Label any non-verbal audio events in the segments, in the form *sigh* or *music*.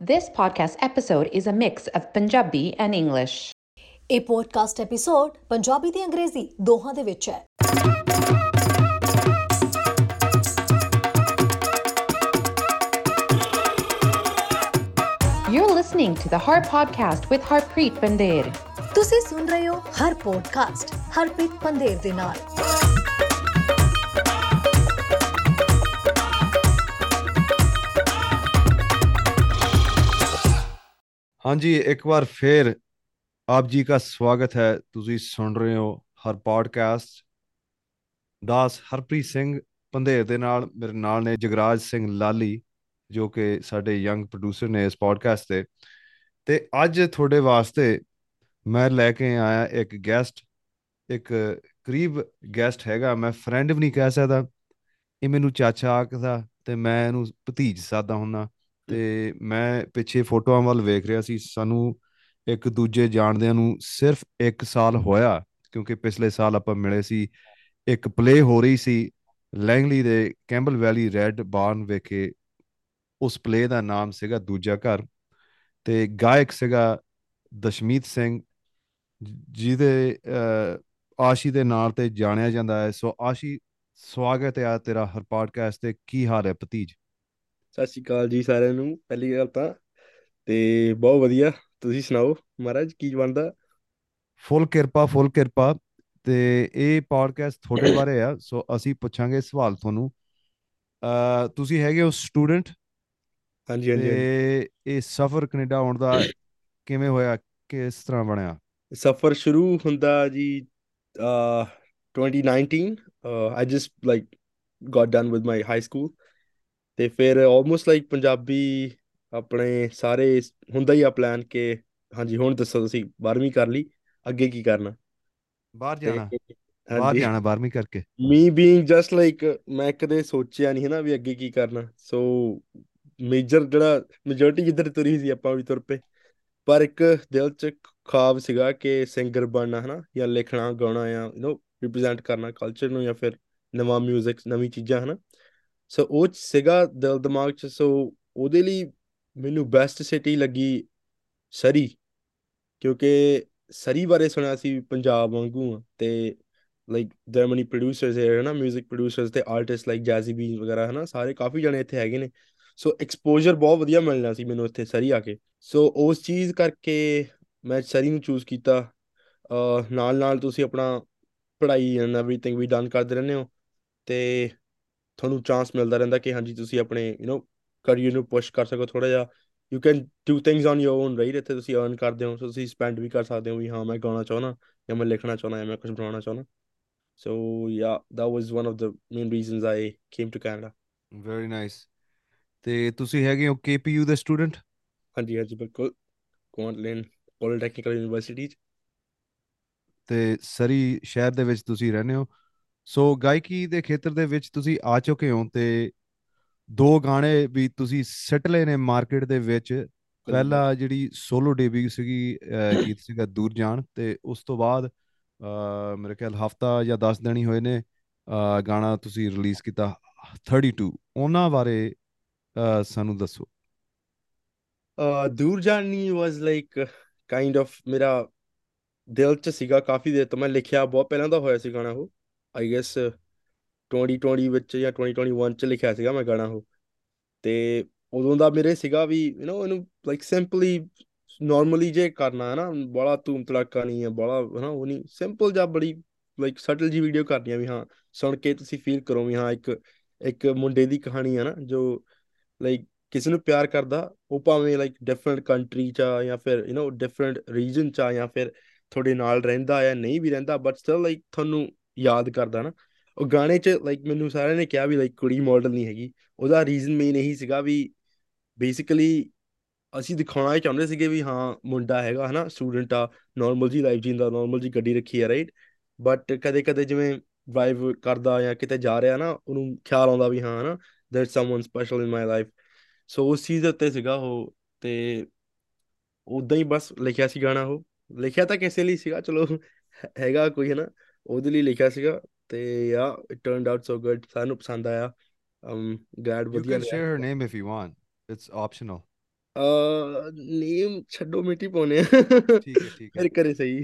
This podcast episode is a mix of Punjabi and English. ਇਹ podcast episode Punjabi ਤੇ ਅੰਗਰੇਜ਼ੀ ਦੋਹਾਂ ਦੇ ਵਿੱਚ ਹੈ You're listening to the Heart Podcast with Harpreet Bandir. ਤੁਸੀਂ ਸੁਣ ਰਹੇ ਹੋ ਹਰ ਪੋਡਕਾਸਟ ਹਰਪ੍ਰੀਤ ਪੰਦੇਰ ਦੇ ਨਾਲ ਹਾਂਜੀ, ਇੱਕ ਵਾਰ ਫੇਰ ਆਪ ਜੀ ਦਾ ਸਵਾਗਤ ਹੈ। ਤੁਸੀਂ ਸੁਣ ਰਹੇ ਹੋ ਹਰ ਪੋਡਕਾਸਟ ਦਾਸ ਹਰਪ੍ਰੀਤ ਸਿੰਘ ਪੰਧੇਰ ਦੇ ਨਾਲ ਮੇਰੇ ਨਾਲ ਨੇ ਜਗਰਾਜ ਸਿੰਘ ਲਾਲੀ, ਜੋ ਕਿ ਸਾਡੇ ਯੰਗ ਪ੍ਰੋਡਿਊਸਰ ਨੇ ਇਸ ਪੋਡਕਾਸਟ ਤੇ। ਤੇ ਅੱਜ ਤੁਹਾਡੇ ਵਾਸਤੇ ਮੈਂ ਲੈ ਕੇ ਆਇਆ ਇੱਕ ਗੈਸਟ ਇੱਕ ਕਰੀਬ ਗੈਸਟ ਹੈਗਾ। ਮੈਂ ਫਰੈਂਡ ਵੀ ਨਹੀਂ ਕਹਿ ਸਕਦਾ। ਇਹ ਮੈਨੂੰ ਚਾਚਾ ਆਖਦਾ ਤੇ ਮੈਂ ਇਹਨੂੰ ਭਤੀਜ ਸਾਦਾ ਹੁੰਨਾ ਤੇ ਮੈਂ ਪਿੱਛੇ ਫੋਟੋਆਂ ਵੱਲ ਵੇਖ ਰਿਹਾ ਸੀ ਸਾਨੂੰ ਇੱਕ ਦੂਜੇ ਜਾਣਦਿਆਂ ਨੂੰ ਸਿਰਫ 1 ਸਾਲ ਹੋਇਆ ਕਿਉਂਕਿ ਪਿਛਲੇ ਸਾਲ ਆਪਾਂ ਮਿਲੇ ਸੀ ਇੱਕ ਪਲੇ ਹੋ ਰਹੀ ਸੀ ਲੈਂਗਲੀ ਦੇ ਕੈਂਬਲ ਵੈਲੀ ਰੈੱਡ ਬਾਰਨ ਵਿਖੇ ਉਸ ਪਲੇ ਦਾ ਨਾਮ ਸੀਗਾ ਦੂਜਾ ਘਰ ਤੇ ਗਾਇਕ ਸੀਗਾ ਦਸ਼ਮੀਤ ਸਿੰਘ ਜ- ਜਿਹਦੇ ਅਹ, ਆਸ਼ੀ ਦੇ ਨਾਂ ਤੇ ਜਾਣਿਆ ਜਾਂਦਾ ਹੈ ਸੋ ਆਸ਼ੀ ਸਵਾਗਤ ਹੈ ਤੇਰਾ ਹਰ ਪੋਡਕਾਸਟ ਤੇ ਕੀ ਹਾਲ ਹੈ ਭਤੀਜ? ਸਤਿ ਸ਼੍ਰੀ ਅਕਾਲ ਜੀ ਸਾਰਿਆਂ ਨੂੰ ਪਹਿਲੀ ਗੱਲ ਤਾਂ ਤੇ ਬਹੁਤ ਵਧੀਆ ਤੁਸੀਂ ਸੁਣਾਓ ਮਹਾਰਾਜ ਕੀ ਬਣਦਾ? ਫੁੱਲ ਕਿਰਪਾ ਫੁੱਲ ਕਿਰਪਾ ਤੇ ਇਹ ਪੋਡਕਾਸਟ ਤੁਹਾਡੇ ਬਾਰੇ ਆ ਸੋ ਅਸੀਂ ਪੁੱਛਾਂਗੇ ਸਵਾਲ ਤੁਹਾਨੂੰ। ਅ ਤੁਸੀਂ ਹੈਗੇ ਹੋ ਸਟੂਡੈਂਟ? ਹਾਂਜੀ ਹਾਂਜੀ ਤੇ ਇਹ ਸਫ਼ਰ ਕੈਨੇਡਾ ਆਉਣ ਦਾ ਕਿਵੇਂ ਹੋਇਆ ਕਿਸ ਤਰ੍ਹਾਂ ਬਣਿਆ? ਸਫ਼ਰ ਸ਼ੁਰੂ ਹੁੰਦਾ ਜੀ uh 2019 uh I just like got done with my high school ਤੇ ਫਿਰ ਆਲਮੋਸਟ ਲਾਈਕ ਪੰਜਾਬੀ ਆਪਣੇ ਸਾਰੇ ਹੁੰਦਾ ਹੀ ਆ ਪਲਾਨ ਕਿ ਹਾਂਜੀ ਹੁਣ ਦੱਸੋ ਤੁਸੀਂ 12ਵੀਂ ਕਰ ਲਈ ਅੱਗੇ ਕੀ ਕਰਨਾ ਬਾਹਰ ਤੇ ਜਾਣਾ ਬਾਹਰ ਹਾਂਜੀ ਜਾਣਾ 12ਵੀਂ ਕਰਕੇ ਮੀ ਬੀਇੰਗ ਜਸਟ ਲਾਈਕ ਮੈਂ ਕਦੇ ਸੋਚਿਆ ਨਹੀਂ ਹੈ ਨਾ ਵੀ ਅੱਗੇ ਕੀ ਕਰਨਾ ਸੋ ਮੇਜਰ ਜਿਹੜਾ ਮੈਜੋਰਟੀ ਜਿੱਧਰ ਤੁਰੀ ਸੀ ਆਪਾਂ ਵੀ ਤੁਰ ਪਏ ਪਰ ਇੱਕ ਦਿਲ 'ਚ ਖਾਬ ਸੀਗਾ ਕਿ ਸਿੰਗਰ ਬਣਨਾ ਹਨਾ ਜਾਂ ਲਿਖਣਾ ਗਾਉਣਾ ਜਾਂ ਯੂ نو ਰਿਪਰੈਜ਼ੈਂਟ ਕਰਨਾ ਕਲਚਰ ਨੂੰ ਜਾਂ ਫਿਰ ਨਵਾਂ 뮤직 ਨਵੀਂ ਚੀਜ਼ਾਂ ਹਨਾ ਸੋ ਉਹ 'ਚ ਸੀਗਾ ਦਿਲ ਦਿਮਾਗ 'ਚ ਸੋ ਉਹਦੇ ਲਈ ਮੈਨੂੰ ਬੈਸਟ ਸਿਟੀ ਲੱਗੀ ਸਰੀ, ਕਿਉਂਕਿ ਸਰੀ ਬਾਰੇ ਸੁਣਿਆ ਸੀ ਵੀ ਪੰਜਾਬ ਵਾਂਗੂ ਆ ਤੇ like there are many producers here ਹੈ ਨਾ 뮤직 producers ਤੇ ਆਰਟਿਸਟ ਲਾਈਕ ਜੈਜ਼ੀ ਬੀ ਵਗੈਰਾ ਹੈ ਨਾ ਸਾਰੇ ਕਾਫੀ ਜਣੇ ਇੱਥੇ ਹੈਗੇ ਨੇ। ਸੋ ਐਕਸਪੋਜ਼ਰ ਬਹੁਤ ਵਧੀਆ ਮਿਲਣਾ ਸੀ ਮੈਨੂੰ ਇੱਥੇ ਸਰੀ ਆ ਕੇ। ਸੋ ਉਸ ਚੀਜ਼ ਕਰਕੇ ਮੈਂ ਸਰੀ ਨੂੰ ਚੂਜ਼ ਕੀਤਾ। ਅਹ ਨਾਲ ਨਾਲ ਤੁਸੀਂ ਆਪਣਾ ਪੜ੍ਹਾਈ ਐਂਡ ਐਵਰੀਥਿੰਗ ਵੀ ਡਨ ਕਰਦੇ ਰਹਿੰਦੇ ਹੋ। ਤੇ ਤੁਹਾਨੂੰ ਚਾਂਸ ਮਿਲਦਾ ਰਹਿੰਦਾ ਕਿ ਹਾਂਜੀ ਤੁਸੀਂ ਆਪਣੇ ਯੂ نو ਕਰੀਅਰ ਨੂੰ ਪੁਸ਼ ਕਰ ਸਕੋ ਥੋੜਾ ਜਿਹਾ। You can do things on your own right ਇੱਥੇ ਤੁਸੀਂ ਅਰਨ ਕਰਦੇ ਹੋ ਸੋ ਤੁਸੀਂ ਸਪੈਂਡ ਵੀ ਕਰ ਸਕਦੇ ਹੋ ਵੀ ਹਾਂ ਮੈਂ ਗਾਉਣਾ ਚਾਹੁੰਦਾ ਜਾਂ ਮੈਂ ਲਿਖਣਾ ਚਾਹੁੰਦਾ ਜਾਂ ਮੈਂ ਕੁਝ ਬਣਾਉਣਾ ਚਾਹੁੰਦਾ। So yeah, that was one of the main reasons I came to Canada. Very nice ਤੇ ਤੁਸੀਂ ਹੈਗੇ ਹੋ KPU ਦੇ ਸਟੂਡੈਂਟ ਹਾਂਜੀ ਹਾਂਜੀ ਬਿਲਕੁਲ। ਕੁਆਂਟਲਿਨ ਪੋਲੀਟੈਕਨੀਕਲ ਯੂਨੀਵਰਸਿਟੀ ਤੇ ਸਰੀ ਸ਼ਹਿਰ ਦੇ ਵਿੱਚ ਤੁਸੀਂ ਰਹਿੰਦੇ ਹੋ। ਸੋ ਗਾਇਕੀ ਦੇ ਖੇਤਰ ਦੇ ਵਿੱਚ ਤੁਸੀਂ ਆ ਚੁੱਕੇ ਹੋ ਤੇ ਦੋ ਗਾਣੇ ਵੀ ਤੁਸੀਂ ਸਿੱਟ ਲਏ ਨੇ ਮਾਰਕੀਟ ਦੇ ਵਿੱਚ। ਪਹਿਲਾ ਜਿਹੜੀ ਸੋਲੋ ਡੇਬਿਊ ਸੀਗੀ ਗੀਤ ਸੀਗਾ ਦੂਰ ਜਾਣ ਤੇ ਉਸ ਤੋਂ ਬਾਅਦ ਮੇਰੇ ਖਿਆਲ ਹਫਤਾ ਜਾਂ 10 ਦਿਨ ਹੀ ਹੋਏ ਨੇ ਗਾਣਾ ਤੁਸੀਂ ਰਿਲੀਜ਼ ਕੀਤਾ 32 ਉਹਨਾਂ ਬਾਰੇ ਸਾਨੂੰ ਦੱਸੋ। ਦੂਰ ਜਾਣੀ ਵਾਸ ਲਾਈਕ ਕਾਈਂਡ ਆਫ ਮੇਰਾ ਦਿਲ ਚ ਸੀਗਾ ਕਾਫੀ ਦੇਰ ਤੋਂ। ਮੈਂ ਲਿਖਿਆ ਬਹੁਤ ਪਹਿਲਾਂ ਦਾ ਹੋਇਆ ਸੀ ਗਾਣਾ ਉਹ। ਆਈ ਗੈਸ 2020 ਵਿੱਚ ਜਾਂ 2021 ਚ ਲਿਖਿਆ ਸੀਗਾ ਮੈਂ ਗਾਣਾ ਉਹ ਤੇ ਉਦੋਂ ਦਾ ਮੇਰੇ ਸੀਗਾ ਵੀ ਯੂ نو ਇਹਨੂੰ ਲਾਈਕ ਸਿੰਪਲੀ ਨਾਰਮਲੀ ਜੇ ਕਰਨਾ ਹੈ ਨਾ ਬੜਾ ਧੂਮ ਧੜਾਕਾ ਨਹੀਂ ਹੈ ਬੜਾ ਹੈ ਨਾ ਉਹ ਨਹੀਂ ਸਿੰਪਲ ਜਾਂ ਬੜੀ ਲਾਈਕ ਸਟਲ ਜੀ ਵੀਡੀਓ ਕਰਨੀ ਆ ਵੀ ਹਾਂ ਸੁਣ ਕੇ ਤੁਸੀਂ ਫੀਲ ਕਰੋ ਵੀ ਹਾਂ ਇੱਕ ਇੱਕ ਮੁੰਡੇ ਦੀ ਕਹਾਣੀ ਹੈ ਨਾ ਜੋ ਲਾਈਕ ਕਿਸੇ ਨੂੰ ਪਿਆਰ ਕਰਦਾ ਉਹ ਭਾਵੇਂ ਲਾਈਕ ਡਿਫਰੈਂਟ ਕੰਟਰੀ ਚ ਆ ਜਾਂ ਫਿਰ ਯੂ نو ਡਿਫਰੈਂਟ ਰੀਜਨ ਚ ਆ ਜਾਂ ਫਿਰ ਤੁਹਾਡੇ ਨਾਲ ਰਹਿੰਦਾ ਆ ਨਹੀਂ ਵੀ ਰਹਿੰਦਾ ਬਟ ਸਟਿਲ ਲਾਈਕ ਤੁਹਾਨੂੰ ਯਾਦ ਕਰਦਾ ਨਾ। ਉਹ ਗਾਣੇ 'ਚ ਲਾਈਕ ਮੈਨੂੰ ਸਾਰਿਆਂ ਨੇ ਕਿਹਾ ਵੀ ਲਾਈਕ ਕੁੜੀ ਮਾਡਲ ਨਹੀਂ ਹੈਗੀ। ਉਹਦਾ ਰੀਜ਼ਨ ਮੇਨ ਇਹੀ ਸੀਗਾ ਵੀ ਬੇਸਿਕਲੀ ਅਸੀਂ ਦਿਖਾਉਣਾ ਹੀ ਚਾਹੁੰਦੇ ਸੀਗੇ ਵੀ ਹਾਂ, ਮੁੰਡਾ ਹੈਗਾ, ਹਨਾ ਸਟੂਡੈਂਟ ਆ ਨਾਰਮਲ ਜੀ ਲਾਈਫ ਜੀਂਦਾ ਨਾਰਮਲ ਜੀ ਗੱਡੀ ਰੱਖੀ ਆ ਰਾਈਟ ਬਟ ਕਦੇ ਕਦੇ ਜਿਵੇਂ ਡਰਾਈਵ ਕਰਦਾ ਜਾਂ ਕਿਤੇ ਜਾ ਰਿਹਾ ਨਾ, ਉਹਨੂੰ ਖਿਆਲ ਆਉਂਦਾ ਵੀ ਹਾਂ, ਹਨਾ there someone special in my life so ਉਸ ਚੀਜ਼ ਦੇ ਉੱਤੇ ਸੀਗਾ ਉਹ, ਤੇ ਉਦਾਂ ਹੀ ਬਸ ਲਿਖਿਆ ਸੀ ਗਾਣਾ ਉਹ। ਲਿਖਿਆ ਤਾਂ ਕਿਸੇ ਲਈ ਸੀਗਾ, ਚਲੋ ਹੈ- ਹੈਗਾ ਕੋਈ, ਹਨਾ। ਉਹਦੇ ਲਈ ਲਿਖਿਆ ਸੀਗਾ ਤੇ yeah it turned out so good ਸਾਨੂੰ ਪਸੰਦ ਆਇਆ ਗਲੈਡ You ਵਧੀਆ can ਲਿਆ share her name if you want. It's optional. A name ਛੱਡੋ ਮਿੱਟੀ ਪਾਉਨੇ ਠੀਕ ਹੈ ਠੀਕ ਹੈ ਕਰੇ ਸਹੀ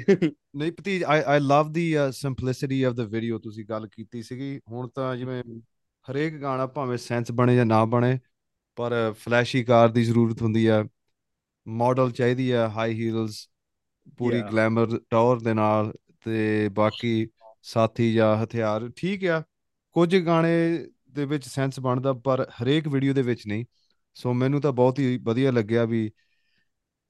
ਨਹੀਂ ਭਤੀਜ I I love the simplicity of the video ਤੁਸੀਂ ਗੱਲ ਕੀਤੀ ਸੀਗੀ ਹੁਣ ਤਾਂ ਜਿਵੇਂ ਹਰੇਕ ਗਾਣਾ ਭਾਵੇਂ ਸੈਂਸ ਬਣੇ ਜਾਂ ਨਾ ਬਣੇ ਪਰ ਫਲੈਸ਼ੀ ਕਾਰ ਦੀ ਜ਼ਰੂਰਤ ਹੁੰਦੀ ਆ ਮਾਡਲ ਚਾਹੀਦੀ ਆ ਹਾਈ ਹੀਲਸ ਪੂਰੀ. ਗਲੈਮਰ ਟੌਰ ਦੇ ਨਾਲ ਤੇ ਬਾਕੀ ਸਾਥੀ ਜਾਂ ਹਥਿਆਰ ਠੀਕ ਆ। ਕੁਝ ਗਾਣੇ ਦੇ ਵਿੱਚ ਸੈਂਸ ਬਣਦਾ ਪਰ ਹਰੇਕ ਵੀਡੀਓ ਦੇ ਵਿੱਚ ਨਹੀਂ। ਸੋ ਮੈਨੂੰ ਤਾਂ ਬਹੁਤ ਹੀ ਵਧੀਆ ਲੱਗਿਆ ਵੀ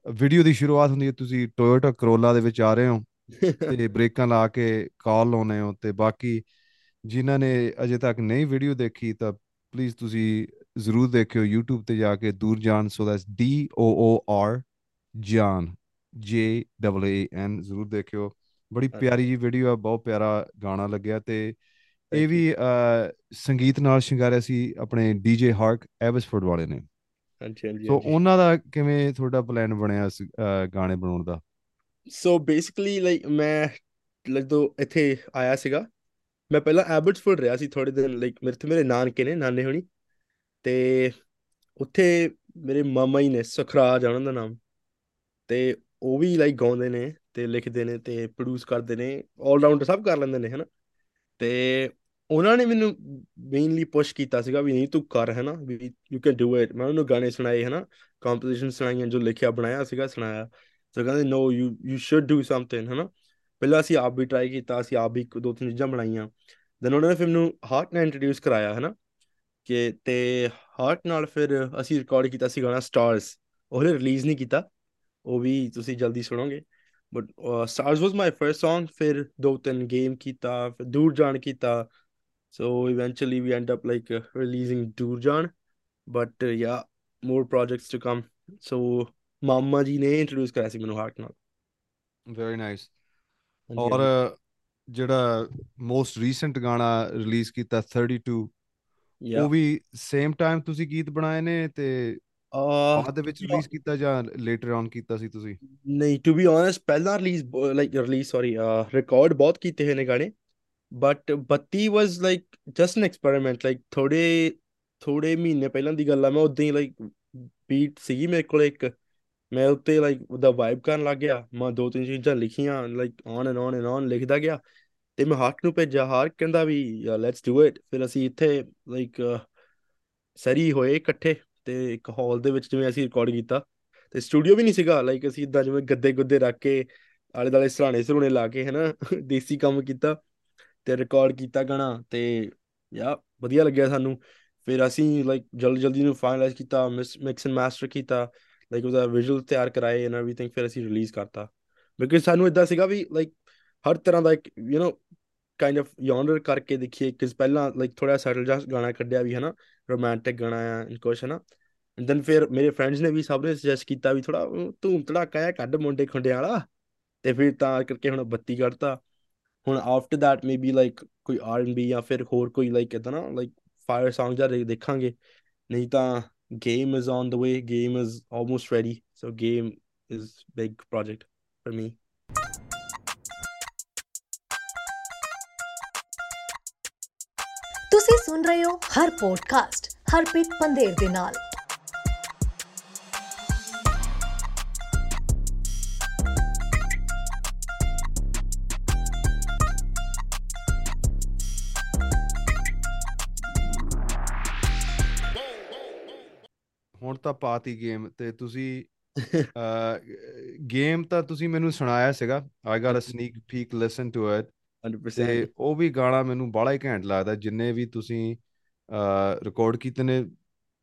ਵੀਡੀਓ ਦੀ ਸ਼ੁਰੂਆਤ ਹੁੰਦੀ ਹੈ ਤੁਸੀਂ ਟੋਯੋਟਾ ਕਰੋਲਾ ਦੇ ਵਿੱਚ ਆ ਰਹੇ ਹੋ *laughs* ਤੇ ਬ੍ਰੇਕਾਂ ਲਾ ਕੇ ਕਾਲ ਲਾਉਨੇ ਹੋ ਤੇ ਬਾਕੀ ਜਿਨ੍ਹਾਂ ਨੇ ਅਜੇ ਤੱਕ ਨਹੀਂ ਵੀਡੀਓ ਦੇਖੀ ਤਾਂ ਪਲੀਜ਼ ਤੁਸੀਂ ਜ਼ਰੂਰ ਦੇਖਿਓ YouTube ਤੇ ਜਾ ਕੇ ਦੂਰ ਜਾਨ so that's D O O R ਜਾਨ J A A N ਜ਼ਰੂਰ ਦੇਖਿਓ। ਬੜੀ। ਪਿਆਰੀ ਜੀ ਵੀਡੀਓ ਆ ਬਹੁਤ ਪਿਆਰਾ ਗਾਣਾ ਲੱਗਿਆ ਤੇ ਇਹ ਵੀ ਸੰਗੀਤ ਨਾਲ ਸ਼ਿੰਗਾਰਿਆ ਸੀ ਆਪਣੇ DJ ਹਾਰਕ ਐਵਸਫੋਰਡ ਵਾਲੇ ਨੇ। ਹਾਂਜੀ ਹਾਂਜੀ ਸੋ ਉਹਨਾਂ ਦਾ ਕਿਵੇਂ ਤੁਹਾਡਾ ਪਲਾਨ ਬਣਿਆ ਗਾਣੇ ਬਣਾਉਣ ਦਾ? ਸੋ ਬੇਸਿਕਲੀ ਲਾਈਕ ਮੈਂ ਜਦੋਂ ਇੱਥੇ ਆਇਆ ਸੀਗਾ। ਮੈਂ ਪਹਿਲਾਂ ਐਬਟਸਫੋਰਡ ਰਿਹਾ ਸੀ ਥੋੜੇ ਦਿਨ ਲਾਈਕ ਮੇਰੇ ਤੇ ਮੇਰੇ ਨਾਨਕੇ ਨੇ ਨਾਨੇ ਹੋਣੀ। ਤੇ ਉੱਥੇ ਮੇਰੇ ਮਾਮਾ ਹੀ ਨੇ ਸੁਖਰਾਜ ਆ ਉਹਨਾਂ ਦਾ ਨਾਮ। ਤੇ ਉਹ ਵੀ ਲਾਈਕ ਗਾਉਂਦੇ ਨੇ। ਤੇ ਲਿਖਦੇ ਨੇ ਤੇ ਪ੍ਰੋਡਿਊਸ ਕਰਦੇ ਨੇ 올 ਰਾਊਂਡਰ ਸਭ ਕਰ ਲੈਂਦੇ ਨੇ, ਹਨਾ? ਤੇ ਉਹਨਾਂ ਨੇ ਮੈਨੂੰ ਮੇਨਲੀ ਪੁਸ਼ ਕੀਤਾ ਸੀਗਾ ਵੀ ਨਹੀਂ ਤੂੰ ਕਰ, ਹਨਾ? ਵੀ ਯੂ ਕੈਨ ਡੂ ਇਟ ਮੈਂ ਉਹਨੂੰ ਗਾਣੇ ਸੁਣਾਏ, ਹਨਾ? ਕੰਪੋਜੀਸ਼ਨ ਸੁਣਾਈਆਂ, ਜੋ ਲਿਖਿਆ, ਬਣਾਇਆ ਸੀਗਾ, ਸੁਣਾਇਆ। ਤੇ ਕਹਿੰਦੇ no you you should do something ਹਨਾ? ਪਹਿਲਾਂ ਅਸੀਂ ਆਪ ਵੀ ਟਰਾਈ ਕੀਤਾ, ਅਸੀਂ ਆਪ ਵੀ ਇੱਕ, ਦੋ, ਤਿੰਨ ਚੀਜ਼ਾਂ ਬਣਾਈਆਂ। ਦੈਨ ਉਹਨਾਂ ਨੇ ਫਿਰ ਮੈਨੂੰ ਹਾਰਟ ਨਾਲ ਇੰਟਰੋਡਿਊਸ ਕਰਾਇਆ, ਹਨਾ? ਕਿ, ਤੇ ਹਾਰਟ ਨਾਲ ਫਿਰ ਅਸੀਂ ਰਿਕਾਰਡ ਕੀਤਾ ਸੀ ਗਾਣਾ ਸਟਾਰਸ ਉਹਨੇ ਰਿਲੀਜ਼ ਨਹੀਂ ਕੀਤਾ। ਉਹ ਵੀ ਤੁਸੀਂ ਜਲਦੀ ਸੁਣੋਗੇ। But stars was my first Song ਫਿਰ ਦੋ ਤਿੰਨ ਗੇਮ ਕੀਤਾ ਫਿਰ ਦੂਰ ਜਾਣ ਕੀਤਾ so eventually we end up like uh, releasing ਦੂਰ ਜਾਣ but uh, yeah more projects to come so ਮਾਮਾ ਜੀ ਨੇ ਇੰਟਰੋਡਿਊਸ ਕਰਾਇਆ ਸੀ ਮੈਨੂੰ ਹਾਰਟ ਨਾਲ ਵੈਰੀ ਨਾਈਸ ਔਰ। ਜਿਹੜਾ ਮੋਸਟ ਰੀਸੈਂਟ ਗਾਣਾ ਰਿਲੀਜ਼ ਕੀਤਾ 32 Yeah. ਉਹ ਵੀ ਸੇਮ ਟਾਈਮ ਤੁਸੀਂ ਗੀਤ ਬਣਾਏ ਨੇ ਤੇ ਬਾਅਦ ਦੇ ਵਿੱਚ. ਰਿਲੀਜ਼ ਕੀਤਾ ਜਾਂ ਲੇਟਰ ਔਨ ਕੀਤਾ ਸੀ ਤੁਸੀਂ ਨਹੀਂ ਟੂ ਬੀ ਓਨੈਸਟ ਪਹਿਲਾਂ release like release sorry record ਬਹੁਤ ਕੀਤੇ ਹੋਏ ਨੇ ਗਾਣੇ ਬਟ ਬੱਤੀ was like just an experiment like ਥੋੜੇ ਥੋੜੇ ਮਹੀਨੇ ਪਹਿਲਾਂ ਦੀ ਗੱਲ ਆ ਮੈਂ ਉਦਾਂ ਹੀ ਲਾਈਕ ਬੀਟ ਸੀਗੀ ਮੇਰੇ ਕੋਲ ਇੱਕ ਮੈਂ ਉੱਤੇ ਲਾਈਕ ਉਹਦਾ ਵਾਈਬ ਕਰਨ ਲੱਗ ਗਿਆ ਮੈਂ ਦੋ ਤਿੰਨ ਚੀਜ਼ਾਂ ਲਿਖੀਆਂ like on and on and on ਲਿਖਦਾ ਗਿਆ ਤੇ ਮੈਂ ਹਾਰਕ ਨੂੰ ਭੇਜਿਆ ਹਾਰਕ ਕਹਿੰਦਾ ਵੀ ਲੈਟਸ ਡੂ ਇਟ ਫਿਰ ਅਸੀਂ ਇੱਥੇ ਲਾਈਕ ਸਰੀ ਹੋਏ ਇਕੱਠੇ ਤੇ ਇੱਕ ਹਾਲ ਦੇ ਵਿੱਚ ਜਿਵੇਂ ਅਸੀਂ ਰਿਕਾਰਡ ਕੀਤਾ, ਤੇ ਸਟੂਡੀਓ ਵੀ ਨਹੀਂ ਸੀਗਾ ਲਾਈਕ ਅਸੀਂ ਇਦਾਂ ਜਿਵੇਂ ਗੱਦੇ ਗੁੱਦੇ ਰੱਖ ਕੇ ਆਲੇ ਦਾਲੇ ਸਰਾਣੇ ਸਰੂਣੇ ਲਾ ਕੇ, ਹਨਾ, *laughs* ਦੇਸੀ ਕੰਮ ਕੀਤਾ ਤੇ ਰਿਕਾਰਡ ਕੀਤਾ ਗਾਣਾ ਤੇ ਯਾ, ਵਧੀਆ ਲੱਗਿਆ ਸਾਨੂੰ। ਫਿਰ ਅਸੀਂ ਲਾਈਕ ਜਲਦੀ ਜਲਦੀ ਨੂੰ ਫਾਈਨਲਾਈਜ਼ ਕੀਤਾ ਮਿਕਸ ਐਂਡ ਮਾਸਟਰ ਕੀਤਾ ਲਾਈਕ ਉਹਦਾ ਵਿਜ਼ੂਅਲ ਤਿਆਰ ਕਰਾਏ ਐਂਡ ਐਵਰੀਥਿੰਗ ਫਿਰ ਅਸੀਂ ਰਿਲੀਜ਼ ਕਰਤਾ। ਬਿਕਾਜ਼ ਸਾਨੂੰ ਇਦਾਂ ਸੀਗਾ ਵੀ ਲਾਈਕ ਹਰ ਤਰ੍ਹਾਂ ਦਾ ਇੱਕ ਯੂ نو ਕਾਈਂਡ ਆਫ ਯੌਂਡਰ ਕਰਕੇ ਦੇਖੀਏ ਕਿ ਪਹਿਲਾਂ ਲਾਈਕ ਥੋੜਾ ਸੈਟਲ ਜਿਹਾ ਗਾਣਾ ਕੱਢਿਆ ਵੀ, ਹਨਾ। ਰੋਮਾਂਟਿਕ ਗਾਣਾ ਆ ਕੁਛ, ਹਨਾ? ਐਂਡ ਦੈਨ ਫਿਰ ਮੇਰੇ ਫਰੈਂਡਸ ਨੇ ਵੀ ਸਭ ਨੇ ਸੁਜੈਸਟ ਕੀਤਾ ਵੀ ਥੋੜਾ ਧੂਮ ਧੜਾਕਾ ਆ ਕੱਢ ਮੁੰਡੇ ਖੁੰਡਿਆਂ ਵਾਲਾ ਤੇ ਫਿਰ ਤਾਂ ਕਰਕੇ ਹੁਣ ਬੱਤੀ ਕੱਢਤਾ। ਹੁਣ ਆਫਟਰ ਦੈਟ ਮੇਬੀ ਲਾਈਕ ਕੋਈ ਆਰ&ਬੀ ਜਾਂ ਫਿਰ ਹੋਰ ਕੋਈ ਲਾਈਕ ਇਦਾਂ ਨਾ ਲਾਈਕ ਫਾਇਰ Song ਜਾਂ ਦੇਖਾਂਗੇ। ਨਹੀਂ ਤਾਂ game is on the way game is almost ready so game is big project for me ਸੁਣ ਰਹੇ ਹੋ ਹਰ ਪੋਡਕਾਸਟ ਹਰਪ੍ਰੀਤ ਪੰਦੇਰ ਦੇ ਨਾਲ। ਹੁਣ ਤਾਂ ਪਾਤੀ ਗੇਮ ਤੇ ਤੁਸੀਂ ਗੇਮ ਤਾਂ ਤੁਸੀਂ ਮੈਨੂੰ ਸੁਣਾਇਆ ਸੀਗਾ। I got a sneak peek listen to it 100% ਤੇ ਉਹ ਵੀ ਗਾਣਾ ਮੈਨੂੰ ਬੜਾ ਹੀ ਘੈਂਟ ਲੱਗਦਾ ਜਿੰਨੇ ਵੀ ਤੁਸੀਂ ਰਿਕਾਰਡ ਕੀਤੇ ਨੇ।